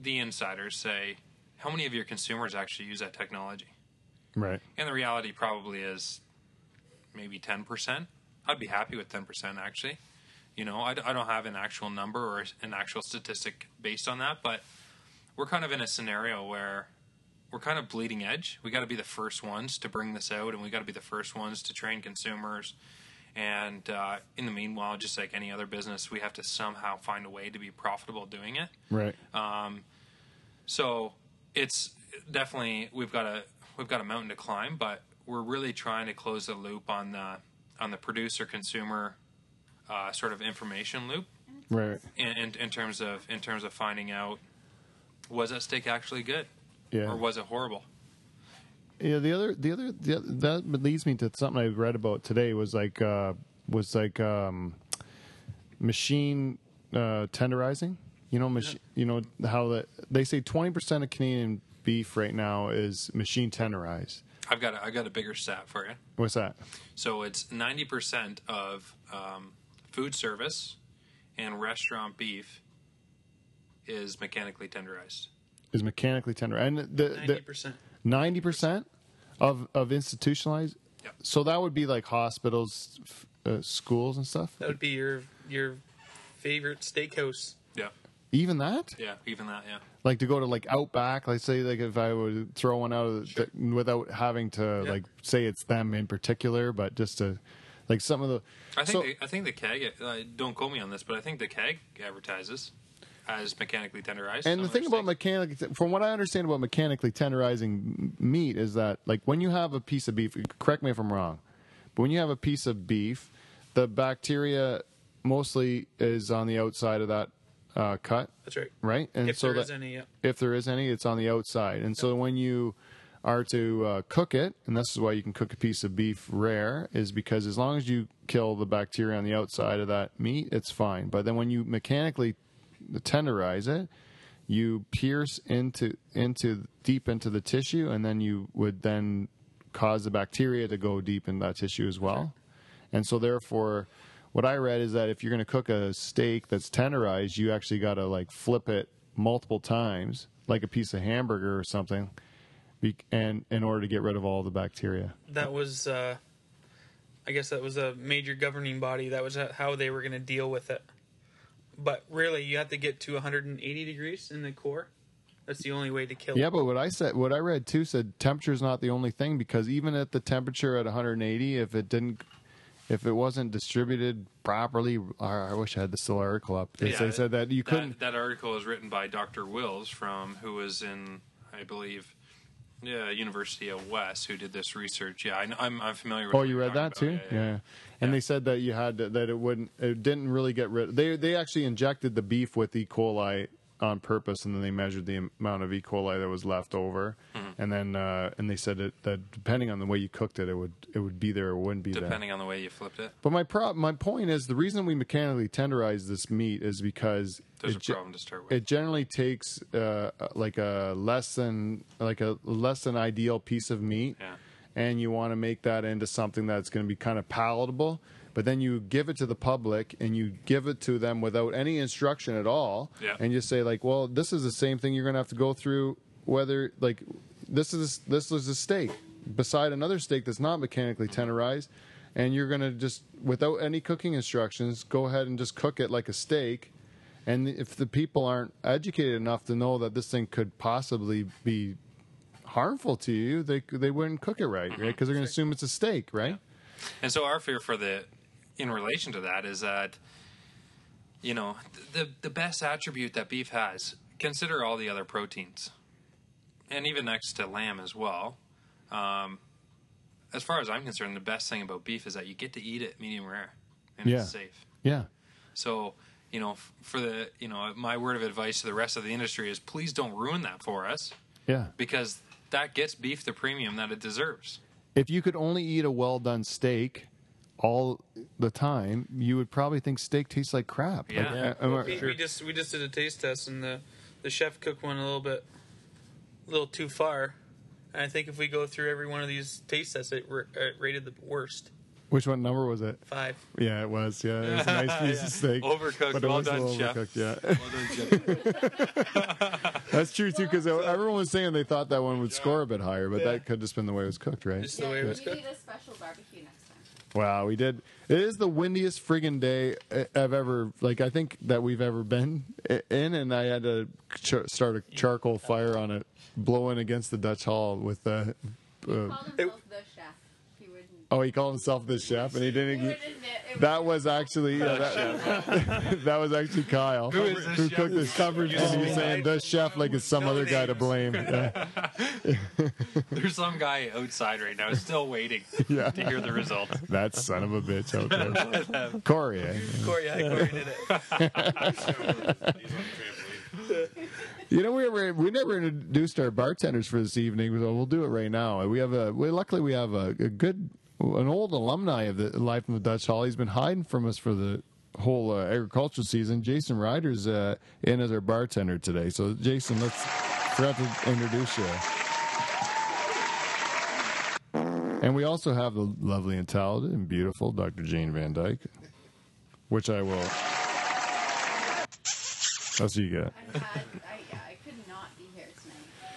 the insiders say, how many of your consumers actually use that technology?
Right.
And the reality probably is maybe 10%. I'd be happy with 10% actually. You know, I, I don't have an actual number or an actual statistic based on that, but we're kind of in a scenario where we're kind of bleeding edge. We got to be the first ones to bring this out, and we got to be the first ones to train consumers. And uh, in the meanwhile, just like any other business, we have to somehow find a way to be profitable doing it.
Right.
Um, So it's definitely we've got a we've got a mountain to climb, but we're really trying to close the loop on the on the producer consumer uh, sort of information loop
right.
in, in, in terms of in terms of finding out was that steak actually good
Yeah.
or was it horrible?
Yeah, the other, the other, the, that leads me to something I read about today. Was like, uh, was like um, machine uh, tenderizing. You know, mach- you know how that they say twenty percent of Canadian beef right now is machine tenderized.
I've got a, I got a bigger stat for you.
What's that?
So it's ninety percent of um, food service and restaurant beef is mechanically tenderized.
Is mechanically tenderized, and the
Ninety percent.
Ninety percent of of institutionalized.
Yep.
So that would be like hospitals, f- uh, schools, and stuff.
That would be your your favorite steakhouse.
Yeah,
Even that.
yeah, even that. Yeah.
like to go to like Outback, like say like if I would throw one out of the,
Sure.
without having to
Yeah.
like say it's them in particular, but just to like some of the.
I think
so,
the, I think the keg. Uh, don't quote me on this, but I think the keg advertises as mechanically tenderized.
and the thing about mechanically, from what I understand about mechanically tenderizing meat is that like when you have a piece of beef, correct me if I'm wrong, but when you have a piece of beef, the bacteria mostly is on the outside of that uh, cut,
That's right.
right? And
if
so
there
that,
is any, yeah.
if there is any, it's on the outside. And so when you are to uh, cook it, and this is why you can cook a piece of beef rare, is because as long as you kill the bacteria on the outside of that meat, it's fine. But then when you mechanically tenderize it, you pierce into into deep into the tissue, and then you would then cause the bacteria to go deep in that tissue as well. And so therefore, what I read is that if you're going to cook a steak that's tenderized, you actually got to like flip it multiple times, like a piece of hamburger or something, and in order to get rid of all the bacteria.
That was, uh, I guess, that was a major governing body. That was uh, how they were going to deal with it. But really you have to get to 180 degrees in the core. That's the only way to kill
Yeah,
it.
but what I said, what I read too, said temperature is not the only thing because even at the temperature at 180, if it didn't, if it wasn't distributed properly, or I wish I had the still article up. They,
Yeah,
they said that you couldn't.
That, that article was written by Dr. Wills from who was in, I believe, yeah, University of West, who did this research. Yeah, I, know- I'm I'm familiar with.
Oh, you read that
talking
too?
about.
Yeah. And
Yeah.
they said that you had to, that it wouldn't, it didn't really get rid. They they actually injected the beef with E. coli on purpose, and then they measured the amount of E. coli that was left over,
Mm-hmm.
and then uh, and they said it, that depending on the way you cooked it, it would it would be there or wouldn't be there.
Depending on the way you flipped it,
But my pro- my point is the reason we mechanically tenderize this meat is because
there's
it
a problem to start with.
it generally takes uh, like a less than like a less than ideal piece of meat,
Yeah.
And you want to make that into something that's going to be kind of palatable. But then you give it to the public and you give it to them without any instruction at all,
Yeah.
and you say like, "Well, this is the same thing you're going to have to go through. Whether like this is this is a steak beside another steak that's not mechanically mm-hmm. tenderized." And you're gonna just, without any cooking instructions, go ahead and just cook it like a steak, and if the people aren't educated enough to know that this thing could possibly be harmful to you, they they wouldn't cook it right, right? Because they're going to assume it's a steak, right?
And so our fear for the, in relation to that, is that, you know, the the best attribute that beef has. Consider all the other proteins, and even next to lamb as well. Um, as far as I'm concerned, the best thing about beef is that you get to eat it medium rare, and
Yeah.
it's safe.
Yeah,
So, you know, for the, you know, my word of advice to the rest of the industry is please don't ruin that for us
yeah.
because that gets beef the premium that it deserves.
If you could only eat a well done steak all the time, you would probably think steak tastes like crap.
Yeah.
Like,
Yeah.
uh, am I-
we, we just we just did a taste test, and the the chef cooked one a little bit, a little too far. And I think if we go through every one of these taste tests, it, ra- it rated the worst
which one number was it?
five.
Yeah, it was. Yeah, it was a nice [LAUGHS] piece
Yeah.
of steak.
Overcooked.
But it
Well
was a
done,
little
chef.
overcooked, yeah. [LAUGHS] That's true too, because everyone was saying they thought that one would score a bit higher, but that could just been the way it was cooked, right?
Just the way it
Yeah,
was
we
cooked.
need a special barbecue next time.
Wow, we did. It is the windiest friggin' day I- I've ever like. I think that we've ever been in, and I had to ch- start a charcoal fire on it, blowing against the Dutch Hall with the.
He
Uh,
called himself the chef. He wouldn't.
Oh, he called himself the chef, and he
He
didn't.
wouldn't admit it
That was actually yeah, that, [LAUGHS] that was actually Kyle who,
is this
cooked this coverage, and he was saying the chef like it's some
No
other guy to blame. [LAUGHS] Yeah. [LAUGHS]
There's some guy outside right now still waiting
Yeah.
to hear the results.
That son of a bitch out there, Corey. Eh?
Corey, yeah, Corey did it.
You know, we were, we never introduced our bartenders for this evening, so we'll do it right now. We have a we, luckily we have a, a good an old alumni of the life in the Dutch Hall. He's been hiding from us for the whole uh, agricultural season. Jason Ryder's uh, in as our bartender today. So, Jason, let's forgot to introduce you. And we also have the lovely and talented and beautiful Dr. Jane Van Dyke, which I will. That's what you get.
I had. I, I could not be here tonight.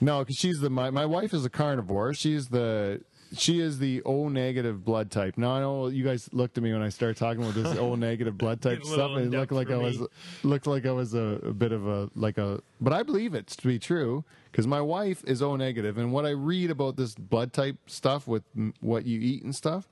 No, because she's the my my wife is a carnivore. She's the she is the O negative blood type. Now I know you guys looked at me when I started talking about this [LAUGHS] O negative blood type
Get a little
stuff. and It looked like I was looked like I was a, a bit of a like a, but I believe it to be true because my wife is O negative, and what I read about this blood type stuff with m- what you eat and stuff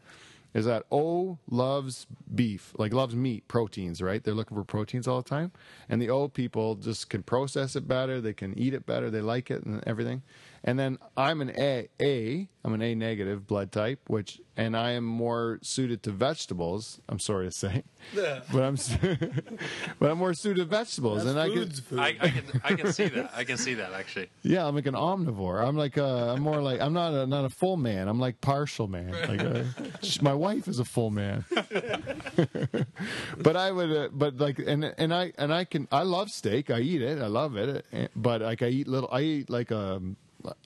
is that O loves beef, like loves meat, proteins, right? They're looking for proteins all the time. And the O people just can process it better, they can eat it better, they like it and everything. And then I'm an A, A I'm an A negative blood type, which and I am more suited to vegetables, I'm sorry to say.
Yeah. [LAUGHS]
But I'm [LAUGHS] but I'm more suited to vegetables and I could
I, I can I can see that. I can see that actually.
yeah, I'm like an omnivore. I'm like a, I'm more like I'm not a not a full man. I'm like partial man. Like uh sh my wife is a full man. [LAUGHS] but I would, uh, but like, and and I and I can. I love steak. I eat it. I love it. But like, I eat little. I eat like a.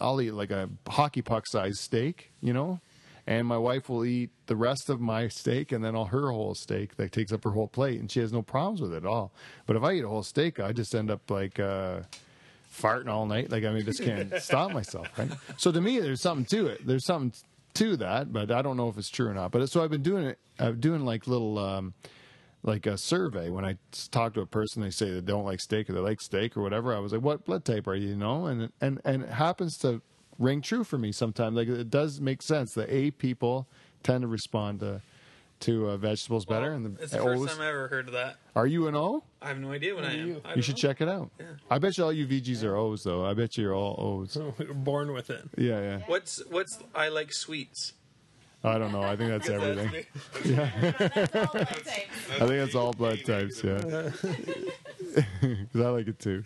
I'll eat like a hockey puck sized steak. You know. And my wife will eat the rest of my steak and then all her whole steak that takes up her whole plate, and she has no problems with it at all. But if I eat a whole steak, I just end up like uh, farting all night. Like I mean, just can't [LAUGHS] stop myself. Right. So to me, there's something to it. There's something to that, but I don't know if it's true or not. But so I've been doing it. I'm doing like little um, like a survey when I talk to a person, they say they don't like steak or they like steak or whatever. I was like, "What blood type are you?" You know, and and and it happens to ring true for me sometimes. Like it does make sense. The A people tend to respond to to uh, vegetables better,
Well,
and
it's
the
the first
O's.
time I ever heard of that.
Are you an O?
I have no idea what I am. I
You should
know.
check it out. Yeah. I bet you all you VGs are O's though. I bet you're all O's. [LAUGHS]
we born with it.
Yeah, yeah.
What's what's I like sweets.
I don't know. I think that's everything.
That's me. [LAUGHS]
That's all blood types.
I think it's all blood types, yeah. [LAUGHS] [LAUGHS] Because I like it too.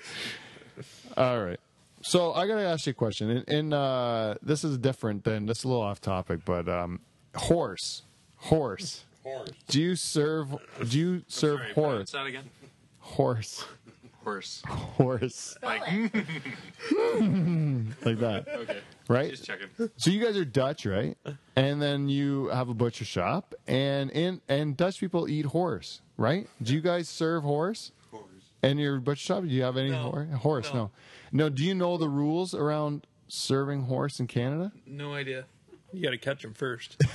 All right. So I gotta ask you a question. and, in uh, this is different than this is a little off topic, but um, horse, horse.
Horse.
Do you serve? Do you serve
Sorry,
horse?
pronounce that again.
Horse,
Horse. [LAUGHS]
horse,
Spell it. [LAUGHS]
like that,
Okay.
right?
Just checking.
So you guys are Dutch, right? And then you have a butcher shop, and in and Dutch people eat horse, right? Do you guys serve horse?
Horse.
In your butcher shop, do you have any
No.
hor- horse? No.
No.
no. Do you know the rules around serving horse in Canada?
No idea.
You got to catch them first. [LAUGHS]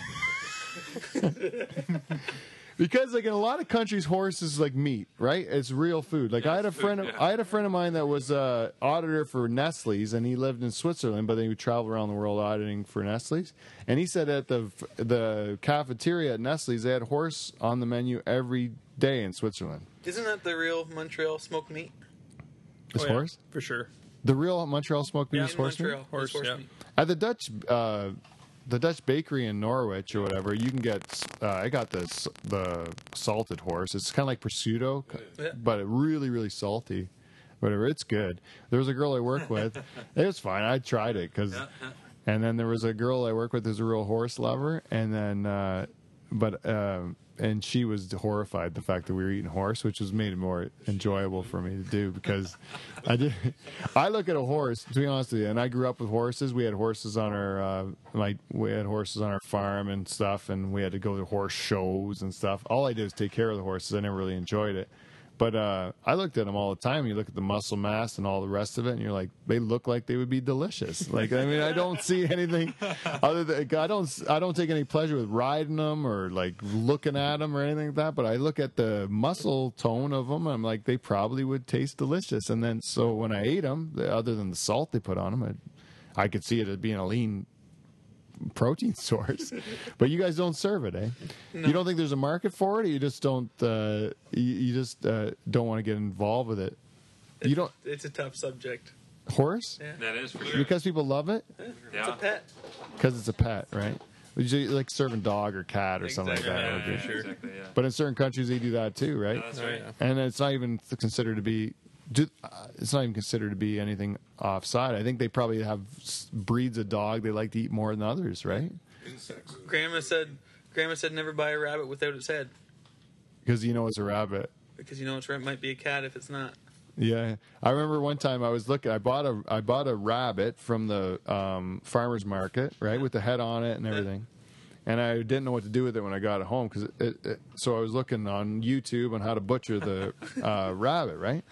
Because like in a lot of countries, horse is like meat, right? It's real food. Like I had a
it's food,
friend, of,
yeah.
I had a friend of mine that was uh, auditor for Nestle's, and he lived in Switzerland, but then he would travel around the world auditing for Nestle's. And he said at the the cafeteria at Nestle's, they had horse on the menu every day in Switzerland.
Isn't that the real Montreal smoked meat?
Is
Oh, yeah,
horse
for sure.
the real Montreal smoked meat?
Yeah,
is
in
horse meat?
Montreal.
Horse,
horse
yeah.
meat.
At the Dutch, uh, the Dutch bakery in Norwich or whatever, you can get. Uh, I got this the salted horse. It's kind of like prosciutto,
Yeah.
but really really salty. Whatever, it's good. There was a girl I work with. [LAUGHS] it was fine. I tried it because,
Yeah,
and then there was a girl I work with who's a real horse lover, and then, uh, but. Um, and she was horrified the fact that we were eating horse, which was made it more enjoyable for me to do because [LAUGHS] I did. I look at a horse to be honest with you, and I grew up with horses. We had horses on our uh, we had horses on our farm and stuff, and we had to go to horse shows and stuff. All I did was take care of the horses. I never really enjoyed it, but uh, I looked at them all the time. You look at the muscle mass and all the rest of it, and you're like, they look like they would be delicious. Like I mean, I don't see anything other than I don't I don't take any pleasure with riding them or like looking at them or anything like that. But I look at the muscle tone of them. I'm like, they probably would taste delicious. And then so when I ate them, other than the salt they put on them, I, I could see it as being a lean protein [LAUGHS] source. but you guys don't serve it, eh? You don't think there's a market for it, or you just don't. Uh, you, you just uh, don't want to get involved with it. You don't
It's a tough subject.
horse
Yeah.
That is for sure.
because people love it
It's a pet.
because it's a pet, right? Would you like serving dog or cat or something like that?
Yeah, yeah,
you?
exactly, yeah.
But in certain countries, they do that too, right?
Yeah, that's
Oh,
right.
and it's not even considered to be. Do, uh, it's not even considered to be anything offside. I think they probably have s- breeds of dog they like to eat more than others, right?
Insects.
Grandma said. Grandma said never buy a rabbit without its head
Because you know it's a rabbit.
because you know it's, it might be a cat if it's not.
Yeah, I remember one time I was looking. I bought a I bought a rabbit from the um, farmers market, right, with the head on it and everything. And I didn't know what to do with it when I got it home because it, it, it, so I was looking on YouTube on how to butcher the [LAUGHS] uh, rabbit, right,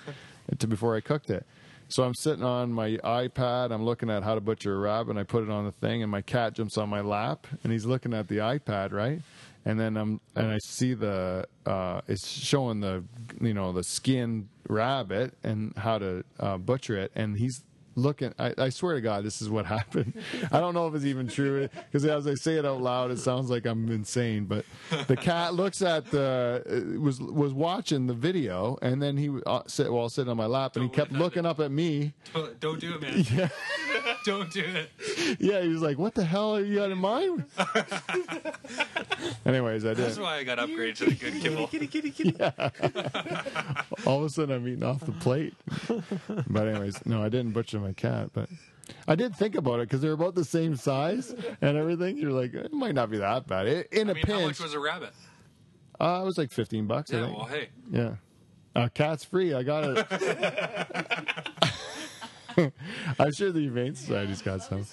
to before I cooked it. So I'm sitting on my iPad. I'm looking at how to butcher a rabbit. And I put it on the thing, and my cat jumps on my lap, and he's looking at the iPad, right? And then I'm and I see the uh, it's showing the you know the skin rabbit and how to uh, butcher it, and he's looking. I, I swear to God, this is what [LAUGHS] happened. I don't know if it's even true because as I say it out loud, it sounds like I'm insane. But the cat looks at the uh, was was watching the video, and then he uh, sit while sitting on my lap, and he
Don't
kept looking
it.
up at me.
Don't, don't do it, man. [LAUGHS]
Yeah, [LAUGHS]
don't do it.
yeah. He was like, "What the hell are you got in mind?" Anyways, I did.
That's why I got upgraded to the good kibble.
Kitty, kitty, kitty. yeah.
All of a sudden, I'm eating off the plate. But anyways, no, I didn't butcher my cat, but I did think about it because they're about the same size and everything. You're like, it might not be that bad. I- In
I
a
mean, how
pinch,
much was a rabbit?
uh, it was like 15 bucks. I
Yeah,
think.
well, hey.
Yeah. Uh, cat's free. I got it. [LAUGHS] I'm sure the Humane Society's got some.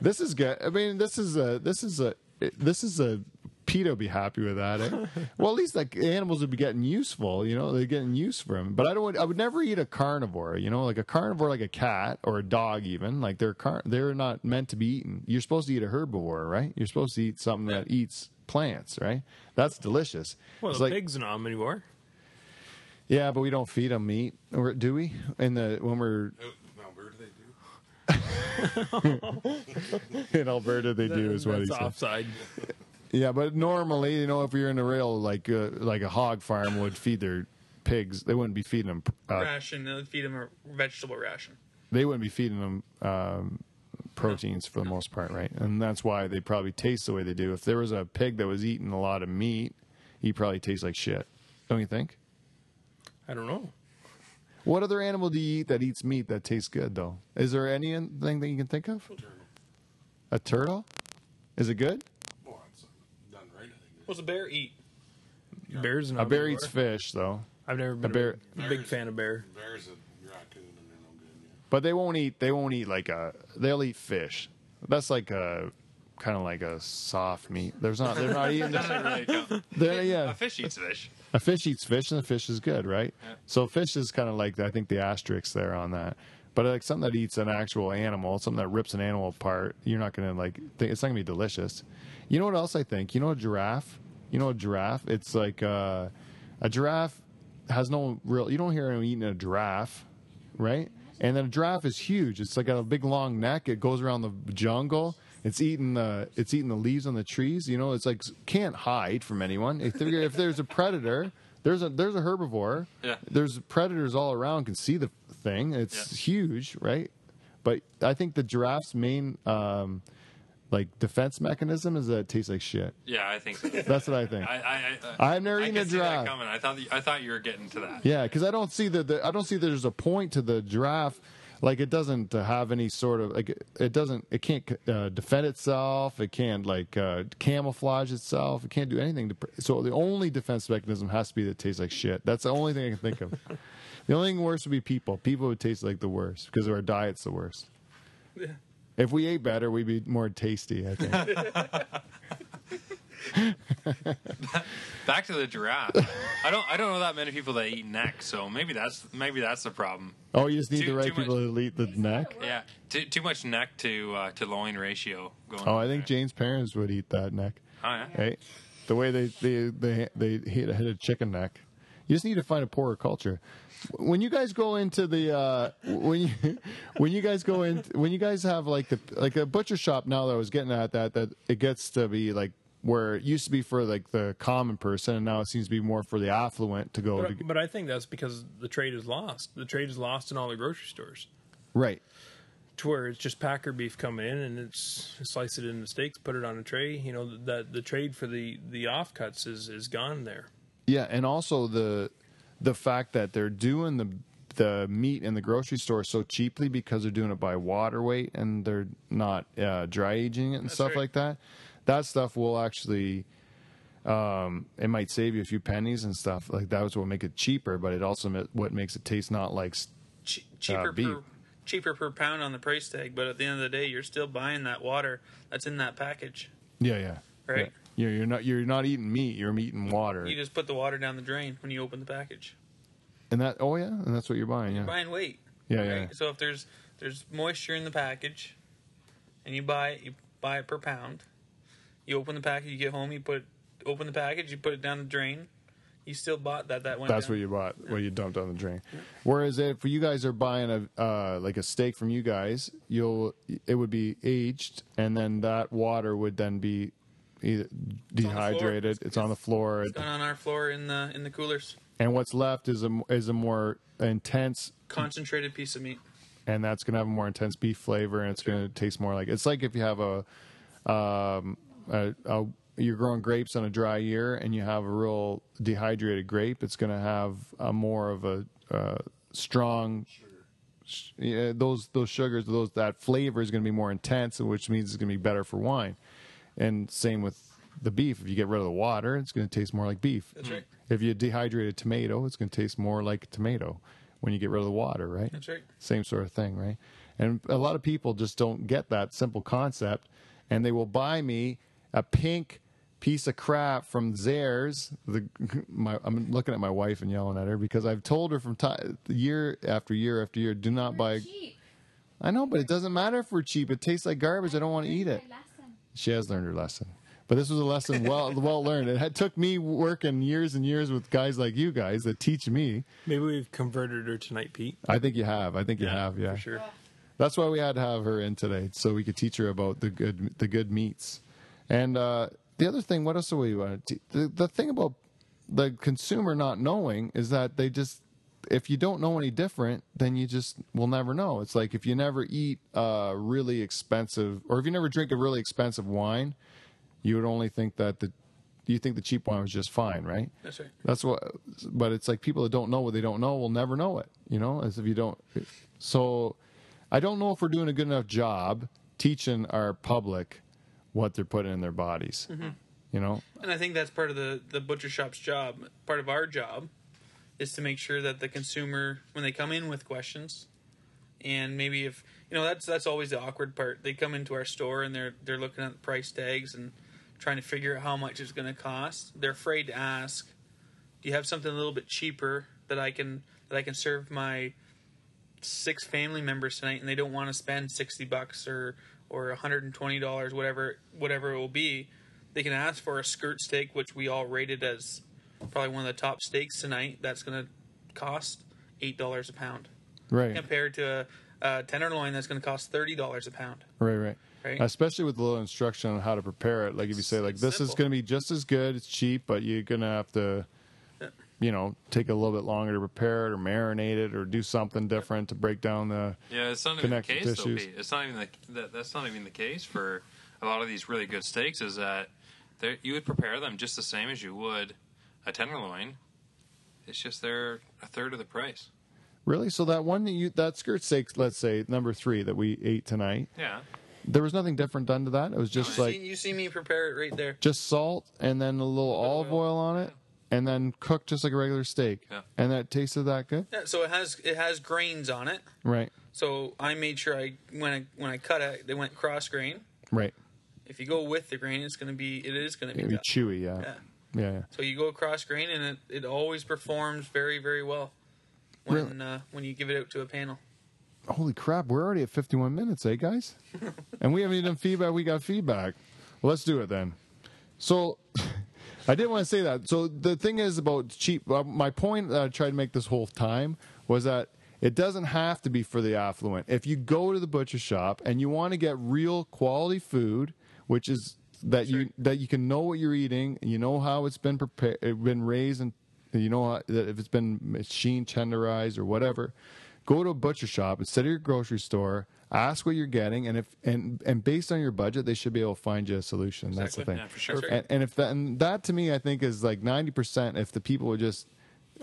This is good. I mean, this is a this is a this is a PETA would be happy with that. Eh? [LAUGHS] well, at least like animals would be getting useful. You know, they're getting use from. But I don't. I would never eat a carnivore. You know, like a carnivore, like a cat or a dog, even like they're car- they're not meant to be eaten. You're supposed to eat a herbivore, right? You're supposed to eat something that eats plants, right? That's delicious.
Well,
It's
the
like
pig's not omnivore.
Yeah, but we don't feed them meat, or do we? In the when we're
Oh, no, where do they do?
in Alberta, they [LAUGHS] do is what he
That's
said.
offside. [LAUGHS]
Yeah, but normally, you know, if you're in a real like uh, like a hog farm would feed their pigs, they wouldn't be feeding them. Uh,
ration. They would feed them a vegetable ration.
they wouldn't be feeding them um, proteins for the most part, right? And that's why they probably taste the way they do. If there was a pig that was eating a lot of meat, he probably tastes like shit. Don't you think?
I don't know.
What other animal do you eat that eats meat that tastes good, though? Is there anything that you can think of?
Turtle.
A turtle? Is it good?
Well, it's done right, I think.
What's a bear eat?
Bears and
A bear eats fish, though.
I've never been a,
bear-
big, big fan of bear.
Bear's a raccoon and they're no good. Yeah.
But they won't eat. They won't eat like a. They'll eat fish. That's like a kind of like a soft meat. There's not. They're not eating. [LAUGHS]
Doesn't really count. [LAUGHS]
They're, yeah,
A fish eats fish.
a fish eats fish, and the fish is good, right?
Yeah.
So fish is kind of like I think the asterisk there on that. But like something that eats an actual animal, something that rips an animal apart, you're not gonna like. Think, it's not gonna be delicious. You know what else I think? You know a giraffe. You know a giraffe. It's like uh, a giraffe has no real. You don't hear anyone eating a giraffe, right? And then a giraffe is huge. It's like a big long neck. It goes around the jungle. It's eating the it's eating the leaves on the trees. You know, it's like can't hide from anyone. If, there, if there's a predator, there's a there's a herbivore.
Yeah.
There's predators all around can see the thing. It's
Yeah.
huge, right? But I think the giraffe's main um, like defense mechanism is that it tastes like shit.
Yeah, I think so.
That's what I think.
I, I, I,
I've never
I
eaten
can
a
see that
giraffe.
coming. I thought I thought you were getting to that.
Yeah, because I don't see the, the I don't see there's a point to the giraffe. Like it doesn't uh, have any sort of like it- it doesn't it can't uh, defend itself. It can't like uh, camouflage itself. It can't do anything. To, pr- so the only defense mechanism has to be that it tastes like shit. That's the only thing I can think of. [LAUGHS] the only thing worse would be people. People would taste like the worst because our diet's the worst.
Yeah.
If we ate better, we'd be more tasty. I think. [LAUGHS]
Back to the giraffe. I don't I don't know that many people that eat neck, so maybe that's maybe that's the problem.
oh, you just need
Too-
the right
too much-
people to eat the neck.
Yeah, too, too much neck to uh, to loin ratio going.
Oh,
on
I think
there.
Jane's parents would eat that neck.
Oh yeah.
Hey, the way they they they they hit, hit a chicken neck. You just need to find a poorer culture. When you guys go into the uh, when you [LAUGHS] when you guys go in when you guys have like the like a butcher shop now that I was getting at that that it gets to be like where it used to be for like the common person and now it seems to be more for the affluent to go to
But, but I think that's because the trade is lost. The trade is lost in all the grocery stores.
right.
To where it's just packer beef coming in and it's slice it into steaks, put it on a tray. You know that the trade for the the offcuts is is gone there.
Yeah, and also the the fact that they're doing the the meat in the grocery store so cheaply because they're doing it by water weight and they're not uh, dry aging it and stuff
right.
like that. That stuff will actually um, it might save you a few pennies and stuff like that. Was what make it cheaper, but it also what makes it taste not like
Che- cheaper
beef.
per cheaper per pound on the price tag, but at the end of the day, you're still buying that water that's in that package.
yeah yeah
Right.
Yeah. You're, you're not you're not eating meat. You're eating water,
You just put the water down the drain when you open the package.
and that oh yeah, and that's what you're buying. Yeah,
Buying weight.
yeah,
right?
yeah.
So if there's there's moisture in the package, and you buy it, you buy it per pound. You open the package, you get home, you put open the package, you put it down the drain. You still bought that. That went.
That's
down.
what you bought. What you dumped on the drain. Whereas if you guys are buying a uh, like a steak from you guys, you'll it would be aged, and then that water would then be either
on the floor.
dehydrated. It's on the floor,
It's on our floor in the in the coolers.
and what's left is a is a more intense,
Concentrated piece of meat.
and that's gonna have a more intense beef flavor, and it's gonna taste more like it's like if you have a um a, a you're growing grapes on a dry year and you have a real dehydrated grape, it's going to have a more of a uh, strong. Yeah, those those sugars, those that flavor is going to be more intense, which means it's going to be better for wine. And same with the beef. If you get rid of the water, it's going to taste more like beef.
That's right.
If you dehydrate a tomato, it's going to taste more like a tomato when you get rid of the water, right?
That's right.
Same sort of thing, right? And a lot of people just don't get that simple concept, and they will buy me a pink piece of crap from Zehrs. The [LAUGHS] my I'm looking at my wife and yelling at her because I've told her from ti year after year after year, do not buy.
Cheap.
I know, but it doesn't matter if we're cheap. It tastes like garbage. I don't want to eat it.
Lesson.
She has learned her lesson. But this was a lesson well [LAUGHS] well learned. It had took me working years and years with guys like you guys that teach me.
Maybe we've converted her tonight, Pete.
I think you have. I think you have. Yeah,
For sure.
That's why we had to have her in today, so we could teach her about the good the good meats. And uh, the other thing, what else do we want to te- the, the thing about the consumer not knowing is that they just if you don't know any different, then you just will never know. It's like if you never eat uh, really expensive, or if you never drink a really expensive wine, you would only think that the you think the cheap wine was just fine, right?
That's right.
That's what, but it's like people that don't know what they don't know will never know it, you know, as if you don't. So I don't know if we're doing a good enough job teaching our public what they're putting in their bodies, you know?
And I think that's part of the the butcher shop's job. Part of our job is to make sure that the consumer, when they come in with questions, and maybe if you know that's that's always the awkward part. They come into our store and they're they're looking at the price tags and trying to figure out how much it's going to cost. They're afraid to ask, "Do you have something a little bit cheaper that I can that I can serve my six family members tonight?" And they don't want to spend sixty bucks or or one hundred and twenty dollars, whatever whatever it will be. They can ask for a skirt steak, which we all rated as probably one of the top steaks tonight. That's going to cost eight dollars a pound
Right,
compared to a, a tenderloin that's going to cost thirty dollars a pound.
right, right.
Right.
Especially with a little instruction on how to prepare it. Like if you say, like,
It's
this is going to be just as good, it's cheap, but you're going to have to,
Yeah.
you know, take a little bit longer to prepare it or marinate it or do something different to break down the.
Yeah, it's not even the
Connective
case
tissues.
though, It's not even the, that. That's not even the case for a lot of these really good steaks. Is that you would prepare them just the same as you would a tenderloin. It's just they're a third of the price.
Really? So that one that you that skirt steak, let's say number three that we ate tonight,
Yeah,
there was nothing different done to that. It was just
You
like
see, you see me prepare it right there.
just salt and then a little olive
oil.
oil on it, and then cooked just like a regular steak.
Yeah.
And that tasted that good,
Yeah, so it has it has grains on it.
right?
So I made sure I when I when I cut it, they went cross grain.
Right.
If you go with the grain, it's going to be it is going to
It'd
be
be chewy, yeah.
Yeah.
Yeah, yeah.
So you go across grain, and it, it always performs very very well when uh, when you give it out to a panel.
Holy crap, we're already at 51 minutes, eh, guys? [LAUGHS] and we haven't even done feedback. We got feedback. Well, let's do it then. So, [LAUGHS] I didn't want to say that. So, the thing is about cheap, uh, my point that I tried to make this whole time was that it doesn't have to be for the affluent. If you go to the butcher shop and you want to get real quality food, which is that you that you can know what you're eating, you know how it's been prepared, it uh, been raised, and you know how, that if it's been machine tenderized or whatever, go to a butcher shop instead of your grocery store. Ask what you're getting, and if and and based on your budget, they should be able to find you a solution. That's the thing.
Yeah, for sure.
And, and if that and that to me, I think is like ninety percent. If the people would just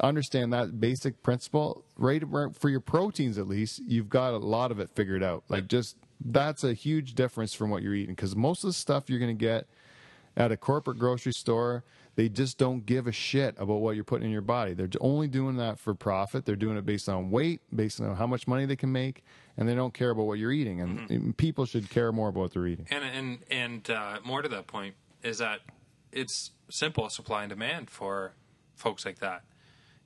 understand that basic principle, right right for your proteins at least, you've got a lot of it figured out. Like just that's a huge difference from what you're eating because most of the stuff you're going to get at a corporate grocery store, they just don't give a shit about what you're putting in your body. They're only doing that for profit. They're doing it based on weight, based on how much money they can make, and they don't care about what you're eating. And and people should care more about what they're eating.
and and and uh, more to that point is that it's simple supply and demand for folks like that.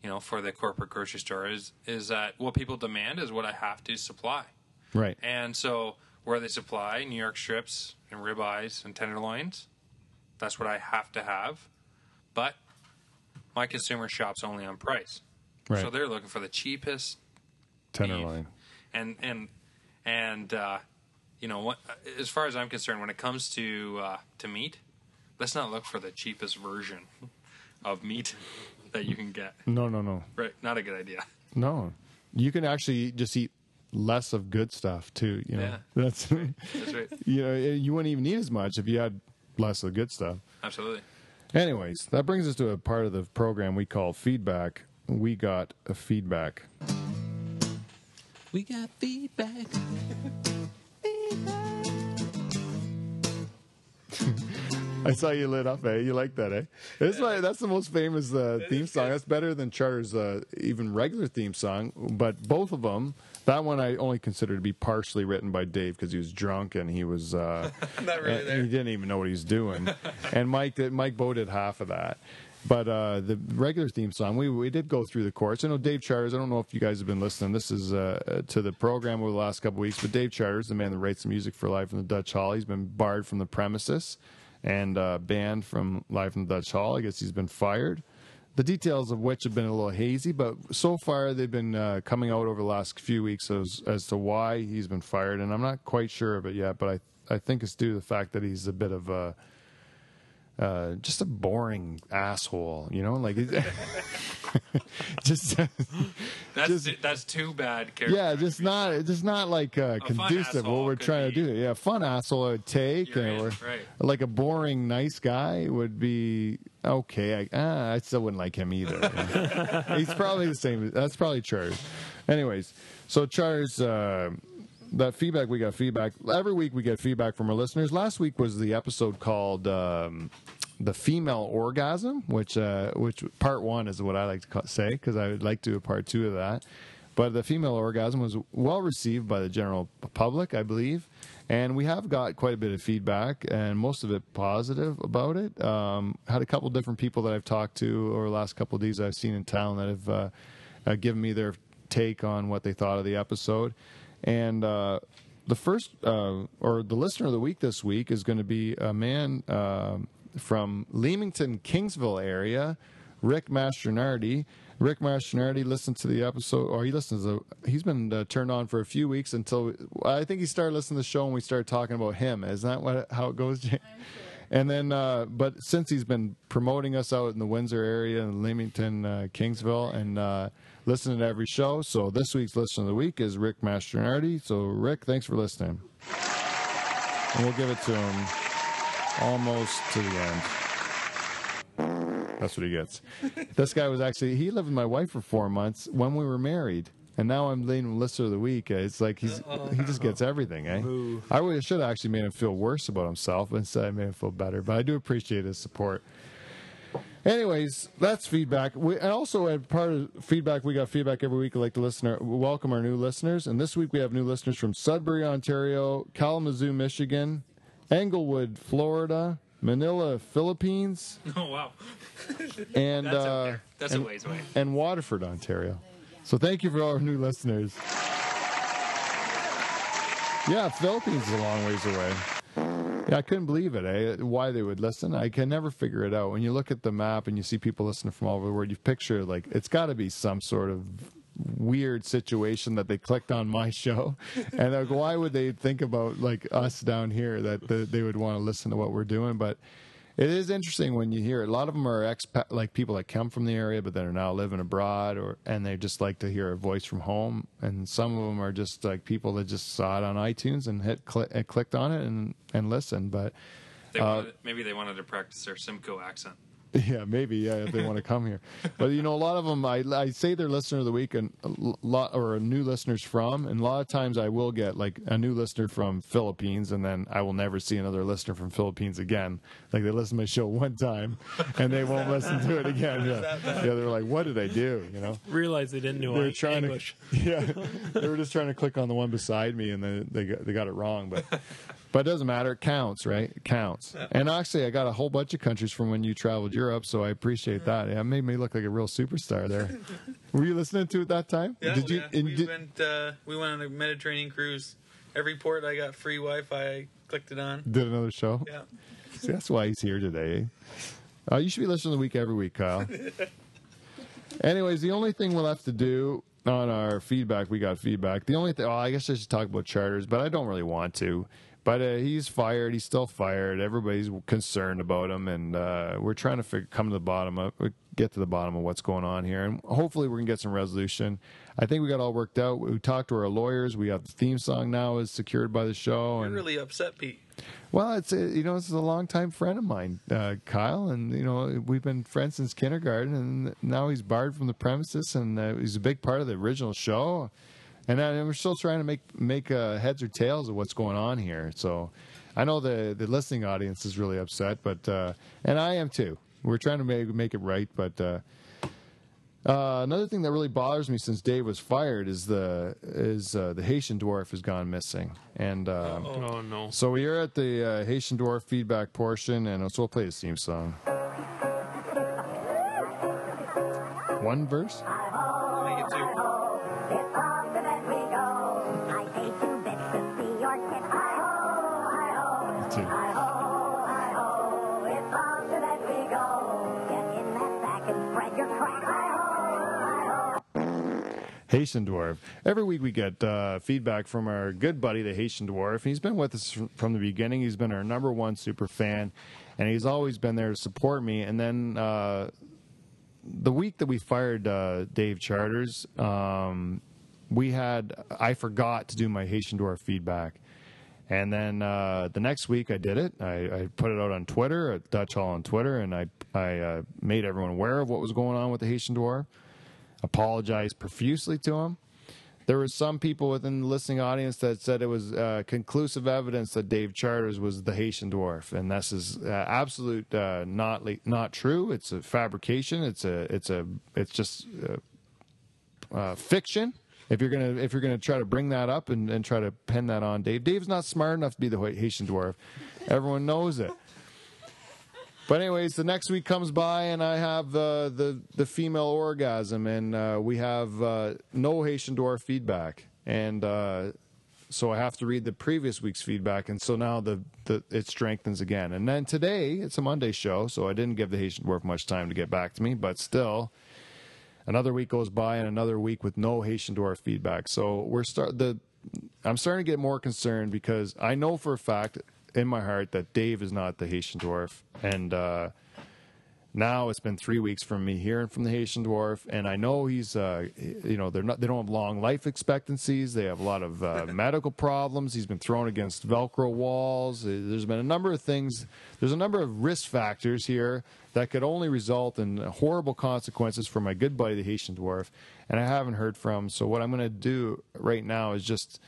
You know, for the corporate grocery store is is that what people demand is what I have to supply.
Right.
And so where they supply New York strips and ribeyes and tenderloins, that's what I have to have. But my consumer shops only on price.
Right.
So they're looking for the cheapest
Tenderloin.
and and and uh, you know what as far as I'm concerned when it comes to uh, to meat, let's not look for the cheapest version of meat that you can get.
No, no, no.
Right, not a good idea.
No, you can actually just eat less of good stuff too. You know,
Yeah. [LAUGHS]
that's
That's [LAUGHS] right.
you know eh, you wouldn't even need as much if you had less of the good stuff.
Absolutely.
Anyways, that brings us to a part of the program we call feedback. We got a feedback.
We got feedback. [LAUGHS] feedback.
I saw you lit up, eh? You like that, eh? That's why that's the most famous uh, theme song. That's better than Charter's uh, even regular theme song. But both of them, that one I only consider to be partially written by Dave because he was drunk and he was uh, [LAUGHS]
Not really there.
he didn't even know what he was doing. [LAUGHS] and Mike did, Mike Bo did half of that. But uh, the regular theme song, we we did go through the chorus. I know Dave Charters. I don't know if you guys have been listening. This is uh, to the program over the last couple weeks. But Dave Charters, the man that writes the music for Life in the Dutch Hall, he's been barred from the premises and uh, banned from Live from the Dutch Hall. I guess he's been fired. The details of which have been a little hazy, but so far they've been uh, coming out over the last few weeks as, as to why he's been fired, and I'm not quite sure of it yet. But I I think it's due to the fact that he's a bit of a uh, just a boring asshole, you know, like [LAUGHS] just [LAUGHS]
That's
Just-
that's too bad. Character.
Yeah, just not just not like uh, conducive what we're trying to do. Yeah, fun asshole I would take,
in,
or
right.
like a boring nice guy would be okay. I, ah, I still wouldn't like him either. [LAUGHS] He's probably the same. That's probably Charters. Anyways, so Charters. Uh, that feedback we got feedback every week we get feedback from our listeners. Last week was the episode called um, the female orgasm which uh, which part one is what i like to say because i would like to do a part two of that. But the female orgasm was well received by the general public i believe and we have got quite a bit of feedback and most of it positive about it. Um, had a couple different people that i've talked to over the last couple of days i've seen in town that have uh, uh, given me their take on what they thought of the episode and uh, the first, uh, or the listener of the week this week is going to be a man uh, from Leamington, Kingsville area, Rick Mastronardi. Rick Mastronardi listened to the episode, or he listens. To, he's been uh, turned on for a few weeks until I think he started listening to the show and we started talking about him. Isn't that what how it goes? And then, uh, but since he's been promoting us out in the Windsor area and Leamington, uh, Kingsville, and uh, listening to every show, so this week's listener of the week is Rick Mastronardi. So, Rick, thanks for listening. And we'll give it to him almost to the end. That's what he gets. [LAUGHS] this guy was actually, he lived with my wife for four months when we were married. And now I'm leading him listener of the week. It's like he's he just gets everything, eh? I should have actually made him feel worse about himself, instead I made him feel better. But I do appreciate his support. Anyways, that's feedback. We and also as part of feedback, we got feedback every week. Like to listener welcome our new listeners, and this week we have new listeners from Sudbury, Ontario, Kalamazoo, Michigan, Englewood, Florida, Manila, Philippines, [LAUGHS]
Oh wow,
and
that's
uh.
That's
and,
a ways away.
and Waterford, Ontario. So thank you for all our new listeners. Yeah, Philippines is a long ways away. Yeah, I couldn't believe it, eh? Why they would listen. I can never figure it out. When you look at the map and you see people listening from all over the world, you picture like it's got to be some sort of weird situation that they clicked on my [LAUGHS] show, and like, why would they think about like us down here that the, they would want to listen to what we're doing? But it is interesting when you hear it. A lot of them are expat, like people that come from the area, but that are now living abroad, or and they just like to hear a voice from home. And some of them are just like people that just saw it on iTunes and hit cli- and clicked on it and and listened. But
They
Uh,
wanted, maybe they wanted to practice their Simcoe accent. [LAUGHS]
yeah, maybe yeah, if they want to come here. But you know, a lot of them, I, I say they're listener of the week and a lot or new listeners from, and a lot of times I will get like a new listener from Philippines, and then I will never see another listener from Philippines again. Like they listen to my show [LAUGHS] one time, and they won't listen to it again. Yeah, yeah, they're like, "What did I do?" You know.
realize they didn't know
They were trying
English.
to, [LAUGHS] yeah. They were just trying to click on the one beside me, and then they got, they got it wrong. But but it doesn't matter. It counts, right? It counts. And actually, I got a whole bunch of countries from when you traveled Europe, so I appreciate that. Yeah, it made me look like a real superstar there. [LAUGHS] were you listening to it that time?
Yeah,
did you?
yeah. we
did-
went. Uh, we went on a Mediterranean cruise. Every port I got free Wi-Fi. I clicked it on.
did another show?
Yeah.
See, that's why he's here today. Uh, you should be listening to the week every week, Kyle. [LAUGHS] Anyways, the only thing we'll have to do on our feedback, we got feedback. The only thing, oh, I guess I should talk about charters, but I don't really want to. But uh, he's fired. He's still fired. Everybody's concerned about him, and uh, we're trying to figure, come to the bottom of get to the bottom of what's going on here, and hopefully we can get some resolution. I think we got all worked out. We talked to our lawyers. We have the theme song now is secured by the show,
You're
and
really upset, Pete.
well, it's a, you know this is a longtime friend of mine, uh, Kyle, and you know we've been friends since kindergarten, and now he's barred from the premises, and uh, he's a big part of the original show, and, uh, and we're still trying to make make uh, heads or tails of what's going on here. So, I know the the listening audience is really upset, but uh, and I am too. We're trying to make make it right, but. Uh, uh, another thing that really bothers me since Dave was fired is the is uh, the Haitian dwarf has gone missing, and uh,
Oh no.
so we are at the uh, Haitian Dwarf feedback portion, and so we'll play his theme song. One verse? Haitian Dwarf. Every week we get uh, feedback from our good buddy, the Haitian Dwarf. He's been with us from- the beginning. He's been our number one super fan, and he's always been there to support me. And then uh, the week that we fired uh, Dave Charters, um, we had I forgot to do my Haitian Dwarf feedback. And then uh, the next week I did it. I, I put it out on Twitter, at Dutch Hall on Twitter, and I, I uh, made everyone aware of what was going on with the Haitian Dwarf. Apologized profusely to him. There were some people within the listening audience that said it was uh, conclusive evidence that Dave Charters was the Haitian dwarf, and this is uh, absolute uh, not le- not true. It's a fabrication. It's a it's a it's just uh, uh, fiction. If you're gonna if you're gonna try to bring that up and, and try to pin that on Dave, Dave's not smart enough to be the Haitian dwarf. Everyone knows it. But anyways, the next week comes by and I have uh, the the female orgasm, and uh, we have uh, no Haitian dwarf feedback, and uh, so I have to read the previous week's feedback, and so now the, the it strengthens again. And then today it's a Monday show, so I didn't give the Haitian dwarf much time to get back to me, but still. Another week goes by, and another week with no Haitian dwarf feedback. So we're start the. I'm starting to get more concerned because I know for a fact in my heart that Dave is not the Haitian dwarf, and uh, now it's been three weeks from me hearing from the Haitian dwarf, and I know he's, uh, you know, they're not, they don't have long life expectancies. They have a lot of uh, [LAUGHS] medical problems. He's been thrown against Velcro walls. Uh, There's been a number of things. There's a number of risk factors here that could only result in horrible consequences for my good buddy, the Haitian dwarf, and I haven't heard from. So what I'm going to do right now is just,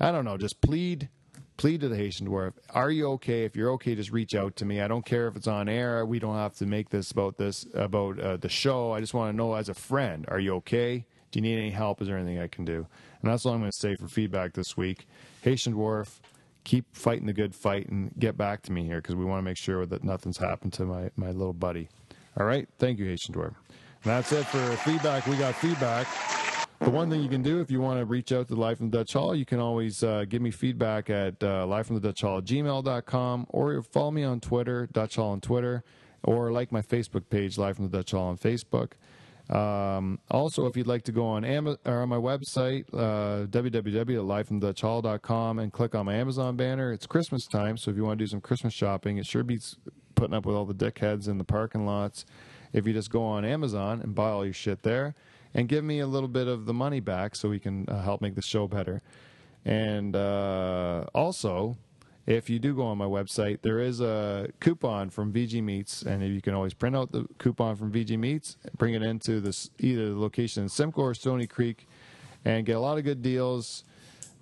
I don't know, just plead plead to the Haitian dwarf. Are you okay? If you're okay, just reach out to me. I don't care if it's on air. We don't have to make this about this about uh, the show. I just want to know as a friend. Are you okay? Do you need any help? Is there anything I can do? And that's all I'm going to say for feedback this week. Haitian dwarf, keep fighting the good fight and get back to me here because we want to make sure that nothing's happened to my my little buddy. All right, thank you, Haitian dwarf. And that's it for feedback. We got feedback. The one thing you can do if you want to reach out to Live from the Dutch Hall, you can always uh, give me feedback at uh, gmail.com or follow me on Twitter, Dutch Hall on Twitter, or like my Facebook page, Live from the Dutch Hall on Facebook. Um, also, if you'd like to go on Ama- or on my website, uh, and click on my Amazon banner, it's Christmas time. So if you want to do some Christmas shopping, it sure beats putting up with all the dickheads in the parking lots. If you just go on Amazon and buy all your shit there, and give me a little bit of the money back so we can uh, help make the show better. And uh, also, if you do go on my website, there is a coupon from VG Meats, and you can always print out the coupon from VG Meats, bring it into this either the location in Simcoe or Stoney Creek, and get a lot of good deals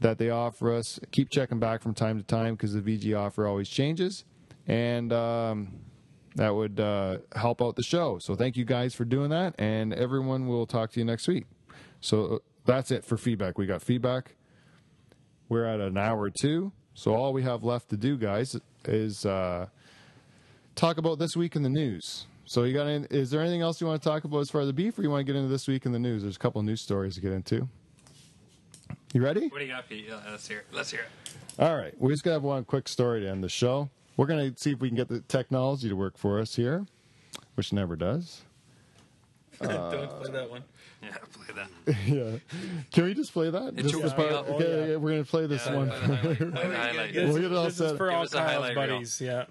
that they offer us. Keep checking back from time to time because the VG offer always changes, and um, that would uh, help out the show. So thank you guys for doing that, and everyone will talk to you next week. So uh, that's it for feedback. We got feedback. We're at an hour two, so all we have left to do, guys, is uh, talk about this week in the news. So you got? Any, is there anything else you want to talk about as far as the beef, or you want to get into this week in the news? There's a couple of news stories to get into. You ready?
What do you got, Pete? Let's hear it. Let's hear it.
All right, we just got to have one quick story to end the show. We're going to see if we can get the technology to work for us here, which never does. [LAUGHS]
Don't play that one. [LAUGHS]
Yeah, play that. [LAUGHS]
yeah. Can we just play that?
It
Just
shook
the
me
part-
up.
okay,
Oh, yeah.
yeah, we're going to play this
Yeah,
one.
play the highlight. Play the highlight.
This-
We'll get it all
This
set.
is for all
us
Kyle's
highlight reel.
buddies. Yeah.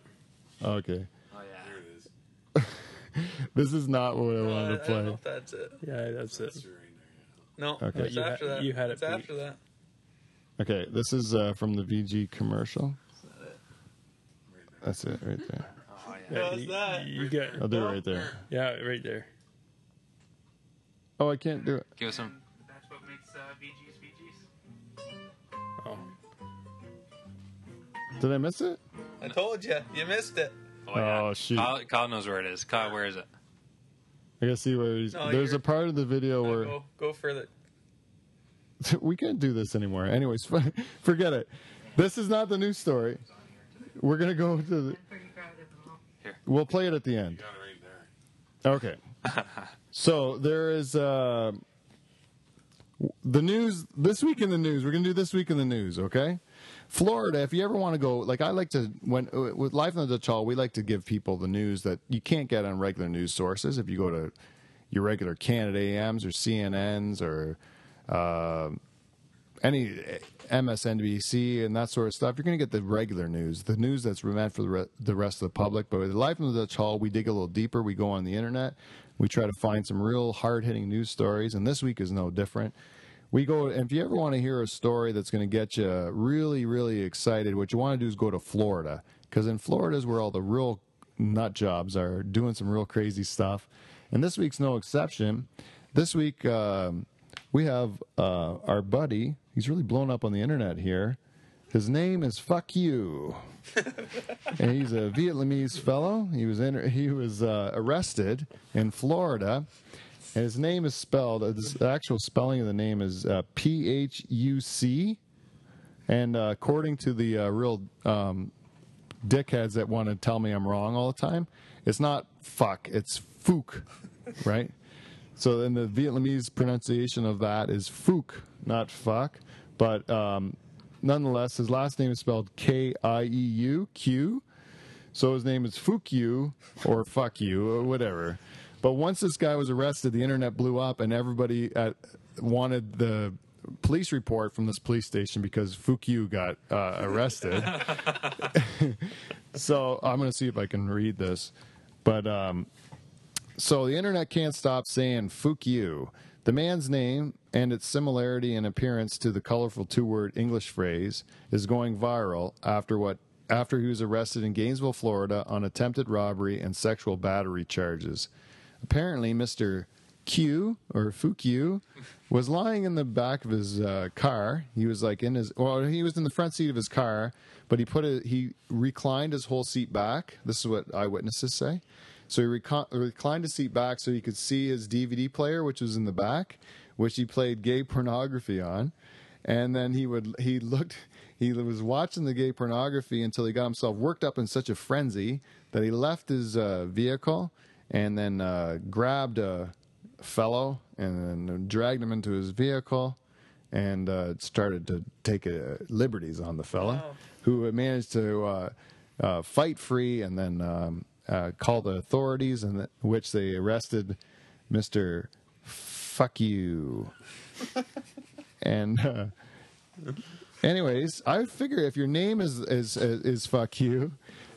okay.
Oh yeah.
There it is.
This is not what I
Uh,
wanted to
I don't know
play.
if that's it.
Yeah, that's it.
Right.
No,
Okay.
it's
You had-
after that.
you had it,
It's
Pete.
after that.
Okay, this is uh, from the VG commercial. That's it right there.
Oh yeah.
What's
you,
that?
You get
I'll do it right there.
yeah, right there.
Oh, I can't do it.
Give us some.
That's what makes uh, VGs VGs.
Oh,
Did I miss it?
I told you, you missed it.
Oh, yeah.
Oh, shoot.
Kyle, Kyle knows where it is. Kyle, where is it?
I gotta see where he's.
No,
There's a part of the video
No,
where
go go further. [LAUGHS]
we can't do this anymore. Anyways, [LAUGHS] forget it. This is not the news story. We're gonna go to. The, we'll play it at the end.
Got it right there.
Okay. [LAUGHS] so there is uh, the news this week in the news. We're gonna do this week in the news. Okay. Florida. If you ever want to go, like I like to when uh, with Life in the Dutch Hall, we like to give people the news that you can't get on regular news sources. If you go to your regular Canada AMs or CNNs or uh, any MSNBC and that sort of stuff, you're going to get the regular news, the news that's meant for the, re- the rest of the public. But with Life in the Dutch Hall, we dig a little deeper. We go on the internet. We try to find some real hard hitting news stories, and this week is no different. We go, and if you ever want to hear a story that's going to get you really, really excited, what you want to do is go to Florida, because in Florida is where all the real nut jobs are doing some real crazy stuff. And this week's no exception. This week, um, we have uh, our buddy. He's really blown up on the internet here. His name is Fuck You, [LAUGHS] and he's a Vietnamese fellow. He was in, he was uh, arrested in Florida, and his name is spelled. Uh, the actual spelling of the name is uh, P H U C, and uh, according to the uh, real um, dickheads that want to tell me I'm wrong all the time, it's not fuck, it's Fook, right? So then the Vietnamese pronunciation of that is Phuc, not fuck. But um, nonetheless, his last name is spelled K I E U Q. So his name is Phuc You or Fuck You or whatever. But once this guy was arrested, the internet blew up and everybody at, wanted the police report from this police station because Phuc You got uh, arrested. [LAUGHS] [LAUGHS] so I'm going to see if I can read this. But um, so the internet can't stop saying "fuck you." The man's name and its similarity in appearance to the colorful two-word English phrase is going viral after what after he was arrested in Gainesville, Florida on attempted robbery and sexual battery charges. Apparently, Mr. Q or Fuku was lying in the back of his uh, car. He was like in his well, he was in the front seat of his car, but he put it he reclined his whole seat back. This is what eyewitnesses say. So he reco- reclined his seat back so he could see his DVD player, which was in the back, which he played gay pornography on. And then he would he looked he was watching the gay pornography until he got himself worked up in such a frenzy that he left his uh, vehicle and then uh, grabbed a fellow and then dragged him into his vehicle and uh, started to take uh, liberties on the fellow,
Wow.
who managed to uh, uh, fight free and then um, uh, call the authorities, in the, which they arrested Mister Fuck You. [LAUGHS] and uh, anyways, I figure if your name is is is fuck you,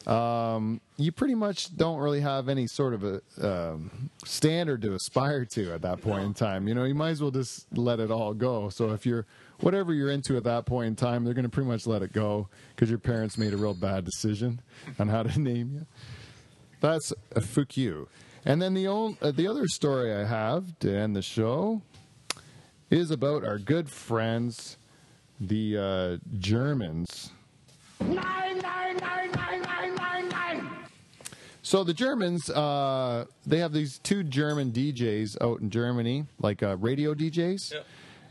um, you pretty much don't really have any sort of a um, standard to aspire to at that point in time. You know, you might as well just let it all go. So if you're whatever you're into at that point in time, they're going to pretty much let it go because your parents made a real bad decision on how to [LAUGHS] name you. That's a fuck you. And then the old, uh, the other story I have to end the show is about our good friends, the uh, Germans. So the Germans, uh, they have these two German DJs out in Germany, like uh, radio DJs,
Yep.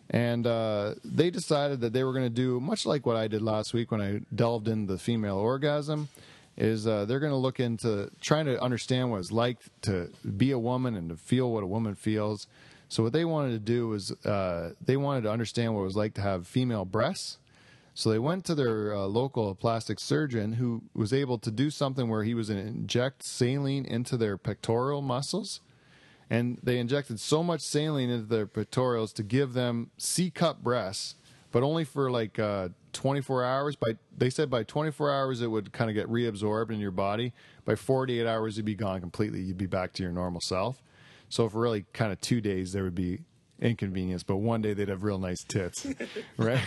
and uh, they decided that they were going to do much like what I did last week when I delved into the female orgasm. Is uh, they're going to look into trying to understand what it's like to be a woman and to feel what a woman feels. So what they wanted to do was uh, they wanted to understand what it was like to have female breasts. So they went to their uh, local plastic surgeon who was able to do something where he was going to inject saline into their pectoral muscles. And they injected so much saline into their pectorals to give them C cup breasts, but only for like uh, 24 hours. By They said by 24 hours it would kind of get reabsorbed in your body. By 48 hours it'd be gone completely. You'd be back to your normal self. So for really kind of two days there would be inconvenience, but one day they'd have real nice tits, [LAUGHS] right?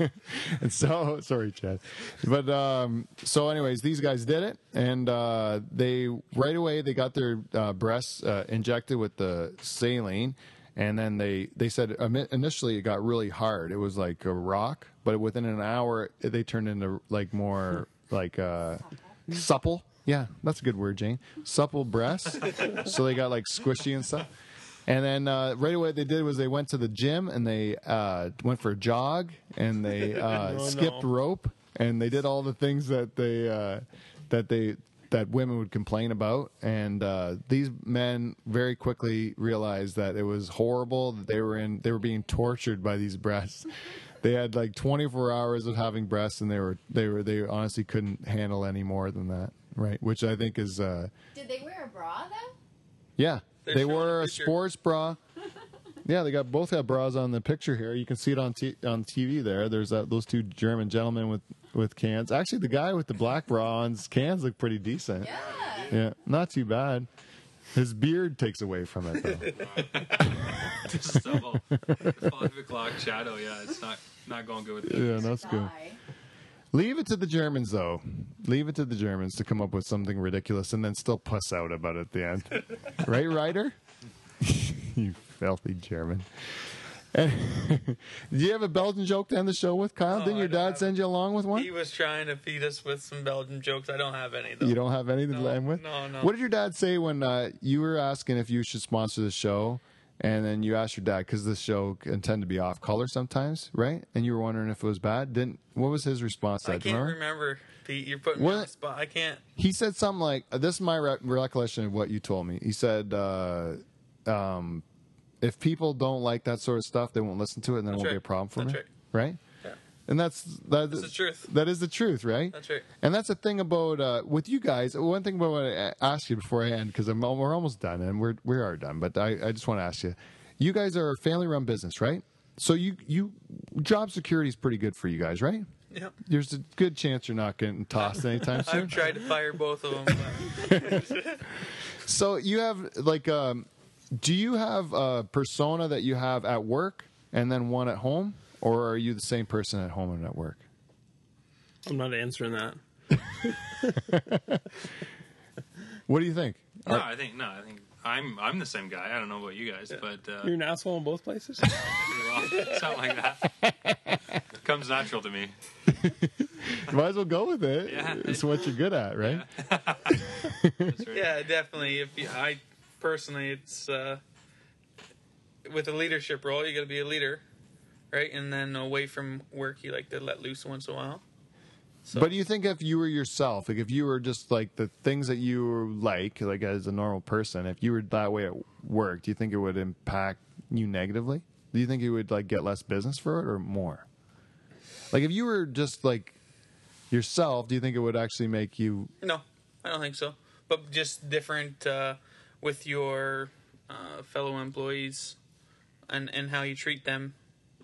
[LAUGHS] and so sorry, Chad, but um, so anyways, these guys did it, and uh, they right away they got their uh, breasts uh, injected with the saline. And then they, they said initially it got really hard. It was like a rock, but within an hour they turned into like more [LAUGHS] like uh, supple. Yeah, that's a good word, Jane. Supple breasts. [LAUGHS] so they got like squishy and stuff. And then uh, right away, what they did was they went to the gym and they uh, went for a jog and they [LAUGHS] uh,
No,
skipped
no.
rope and they did all the things that they uh, that they that women would complain about. And uh, these men very quickly realized that it was horrible. That they were in they were being tortured by these breasts. They had like 24 hours of having breasts, and they were they were they honestly couldn't handle any more than that, right? Which I think is uh,
Did they wear a bra though?
yeah,
They're
they wore
a
a
picture.
sports bra. Yeah, they got both have bras on the picture here. You can see it on t- on TV there. There's that, those two German gentlemen with with cans. Actually, the guy with the black bra on's cans look pretty decent.
Yeah.
Yeah, not too bad. His beard takes away from it though. [LAUGHS]
Just double. Five o'clock shadow. Yeah, it's not not going good with it.
yeah, that's good. Leave it to the Germans though. Leave it to the Germans to come up with something ridiculous and then still puss out about it at the end. [LAUGHS] right, Ryder? [LAUGHS] you filthy German. [LAUGHS] Do you have a Belgian joke to end the show with, Kyle?
No,
Didn't your dad send you along with one?
He was trying to feed us with some Belgian jokes. I don't have any though.
You don't have anything to
No,
end with?
no, no.
What did your dad say when uh, you were asking if you should sponsor the show? And then you asked your dad because this show can tend to be off color sometimes, right? And you were wondering if it was bad. Didn't what was his response? to
I
that? You
can't
remember?
remember, Pete. You're putting me
What?
on the spot. I can't.
He said something like, "This is my re- recollection of what you told me." He said, uh, um, "If people don't like that sort of stuff, they won't listen to it, and then it won't be a problem for
That's
me."
right.
Right?
Yeah.
And that's that,
That's the truth.
That is the truth, right?
That's right.
And that's the thing about uh, with you guys. One thing about what I ask you before I end because we're almost done and we're we are done. But I, I just want to ask you: you guys are a family-run business, right? So you you job security is pretty good for you guys, right?
Yep.
There's a good chance you're not getting tossed anytime [LAUGHS] soon.
I've tried to fire both of them. [LAUGHS] [LAUGHS]
So you have like, um, do you have a persona that you have at work and then one at home, or are you the same person at home and at work?
I'm not answering that. [LAUGHS]
What do you think?
No, I think no, I think I'm I'm the same guy. I don't know about you guys, but uh,
You're an asshole in both places. [LAUGHS]
well, something like that comes natural to me. [LAUGHS]
Might as well go with it.
Yeah.
It's what you're good at, right?
That's right.
yeah, definitely. If you, I personally, it's uh, with a leadership role, you got to be a leader, right? And then away from work, you like to let loose once in a while. So,
But do you think if you were yourself, like if you were just like the things that you like, like as a normal person, if you were that way at work, do you think it would impact you negatively? Do you think you would like get less business for it or more? Like if you were just like yourself, do you think it would actually make you
no, I don't think so. But just different uh, with your uh, fellow employees and and how you treat them.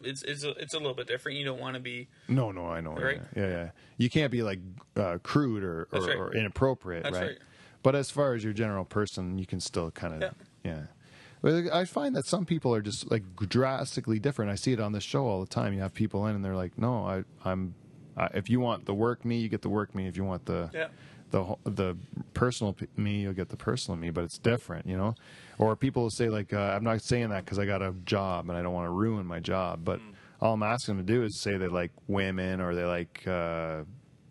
It's it's a, it's a little bit different. You don't want to be
No, no, I know.
Right.
Yeah, yeah, yeah. You can't be like uh, crude or, or,
right.
or inappropriate,
That's
right?
right.
But as far as your general person, you can still kind of, yeah.
Yeah.
Well, I find that some people are just like drastically different. I see it on this show all the time. You have people in and they're like, "No, I, I'm. Uh, if you want the work me, you get the work me. If you want the
Yeah.
The the personal me, you'll get the personal me. But it's different, you know. Or people will say like, uh, "I'm not saying that because I got a job and I don't want to ruin my job." But all I'm asking them to do is say they like women or they like uh,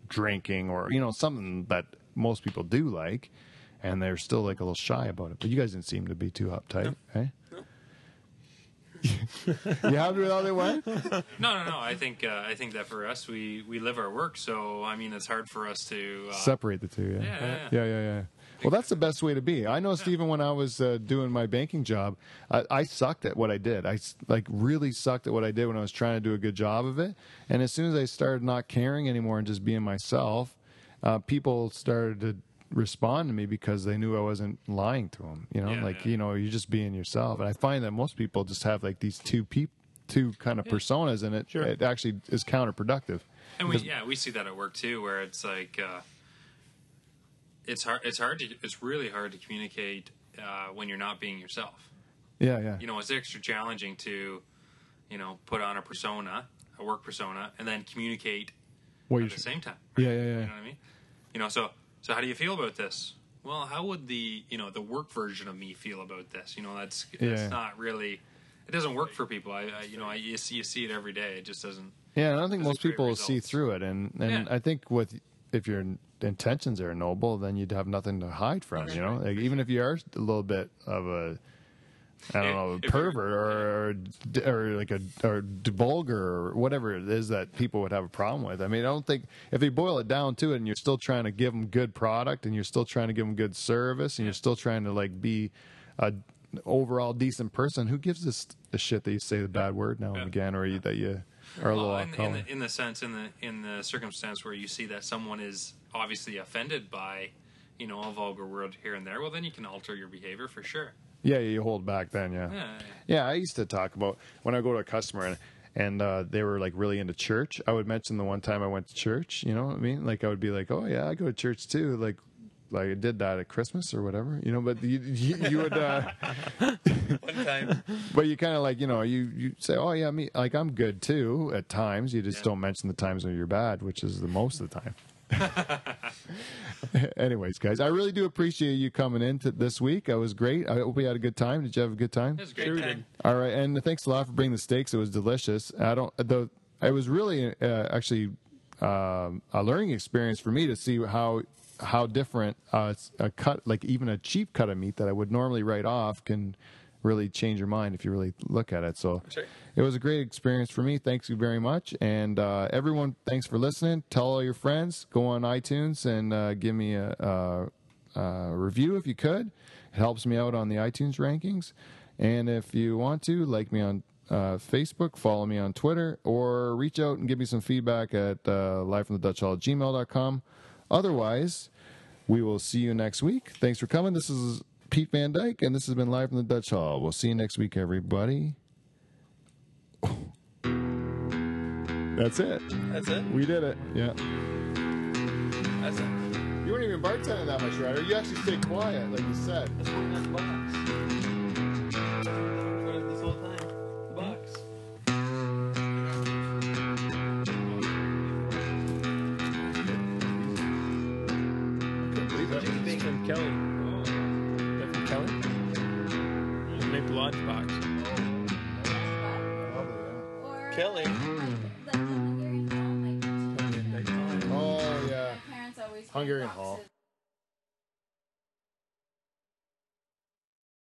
drinking or you know something that most people do like, and they're still like a little shy about it. But you guys didn't seem to be too uptight, right? [LAUGHS] you happy with how they went?
No, no, no. I think uh, I think that for us, we we live our work. So I mean, it's hard for us to. Uh,
Separate the two, yeah.
Yeah, yeah,
yeah, yeah, yeah. Well, that's the best way to be. I know, Stephen, when I was uh, doing my banking job, I, I sucked at what I did. I like really sucked at what I did when I was trying to do a good job of it. And as soon as I started not caring anymore and just being myself, uh, people started to respond to me because they knew I wasn't lying to them. You know,
Yeah,
like
yeah.
you know, you're just being yourself. And I find that most people just have like these two peop- two kind of personas, and it
Sure.
it actually is counterproductive.
And we yeah we see that at work too, where it's like uh, it's hard it's hard to it's really hard to communicate uh, when you're not being yourself.
Yeah, yeah.
You know, it's extra challenging to you know put on a persona, a work persona, and then communicate
What
at the same time.
Yeah, yeah, yeah.
You know what I mean? You know, so so how do you feel about this? Well, how would the you know the work version of me feel about this? You know, that's that's
Yeah.
not really. It doesn't work for people. I, I you know I you see, you see it every day. It just doesn't.
Yeah, and I don't think most people will see through it, and and
Yeah.
I think with if your intentions are noble, then you'd have nothing to hide from. You know, like, even if you are a little bit of a I don't know, a
if
pervert or, or like a or vulgar or whatever it is that people would have a problem with. I mean, I don't think if you boil it down to it, and you're still trying to give them good product, and you're still trying to give them good service, and you're still trying to like be a overall decent person, who gives this a shit that you say the bad word now and again, or you, that you are a little
Well,
off
in, in, the, in the sense, in the in the circumstance where you see that someone is obviously offended by, you know, a vulgar word here and there, well, then you can alter your behavior for sure.
Yeah, you hold back then. Yeah.
Yeah.
Yeah, I used to talk about when I go to a customer and and uh, they were like really into church. I would mention the one time I went to church. You know what I mean? Like I would be like, "Oh yeah, I go to church too." Like like I did that at Christmas or whatever. You know, but you you, you would. Uh, [LAUGHS]
One time,
but you kind of like you know you you say, "Oh yeah, me like I'm good too." At times, you just
Yeah.
don't mention the times when you're bad, which is the most of the time. [LAUGHS] [LAUGHS] Anyways, guys, I really do appreciate you coming in to this week. It was great. I hope we had a good time. Did you have a good time?
It was a great
great
time.
time.
All right, and thanks a lot for bringing the steaks. It was delicious. I don't the it was really uh, actually um, a learning experience for me to see how how different uh, a cut like even a cheap cut of meat that I would normally write off can really change your mind if you really look at it. So
right.
it was a great experience for me. Thanks you very much, and uh, everyone, thanks for listening. Tell all your friends. Go on iTunes and uh, give me a, a, a review if you could. It helps me out on the iTunes rankings. And if you want to, like me on uh, Facebook, follow me on Twitter, or reach out and give me some feedback at uh, livefromthedutchhall at gmail.com. Otherwise, we will see you next week. Thanks for coming. This is Pete Van Dyke, and this has been Live from the Dutch Hall. We'll see you next week, everybody. That's it.
that's it.
We did it. Yeah.
That's it.
You weren't even bartending that much, Ryder. You actually stayed quiet, like you said.
That's what The
Maple Lodge
Kelly.
Hungarian
Oh, yeah.
my parents always
Hungarian Hall.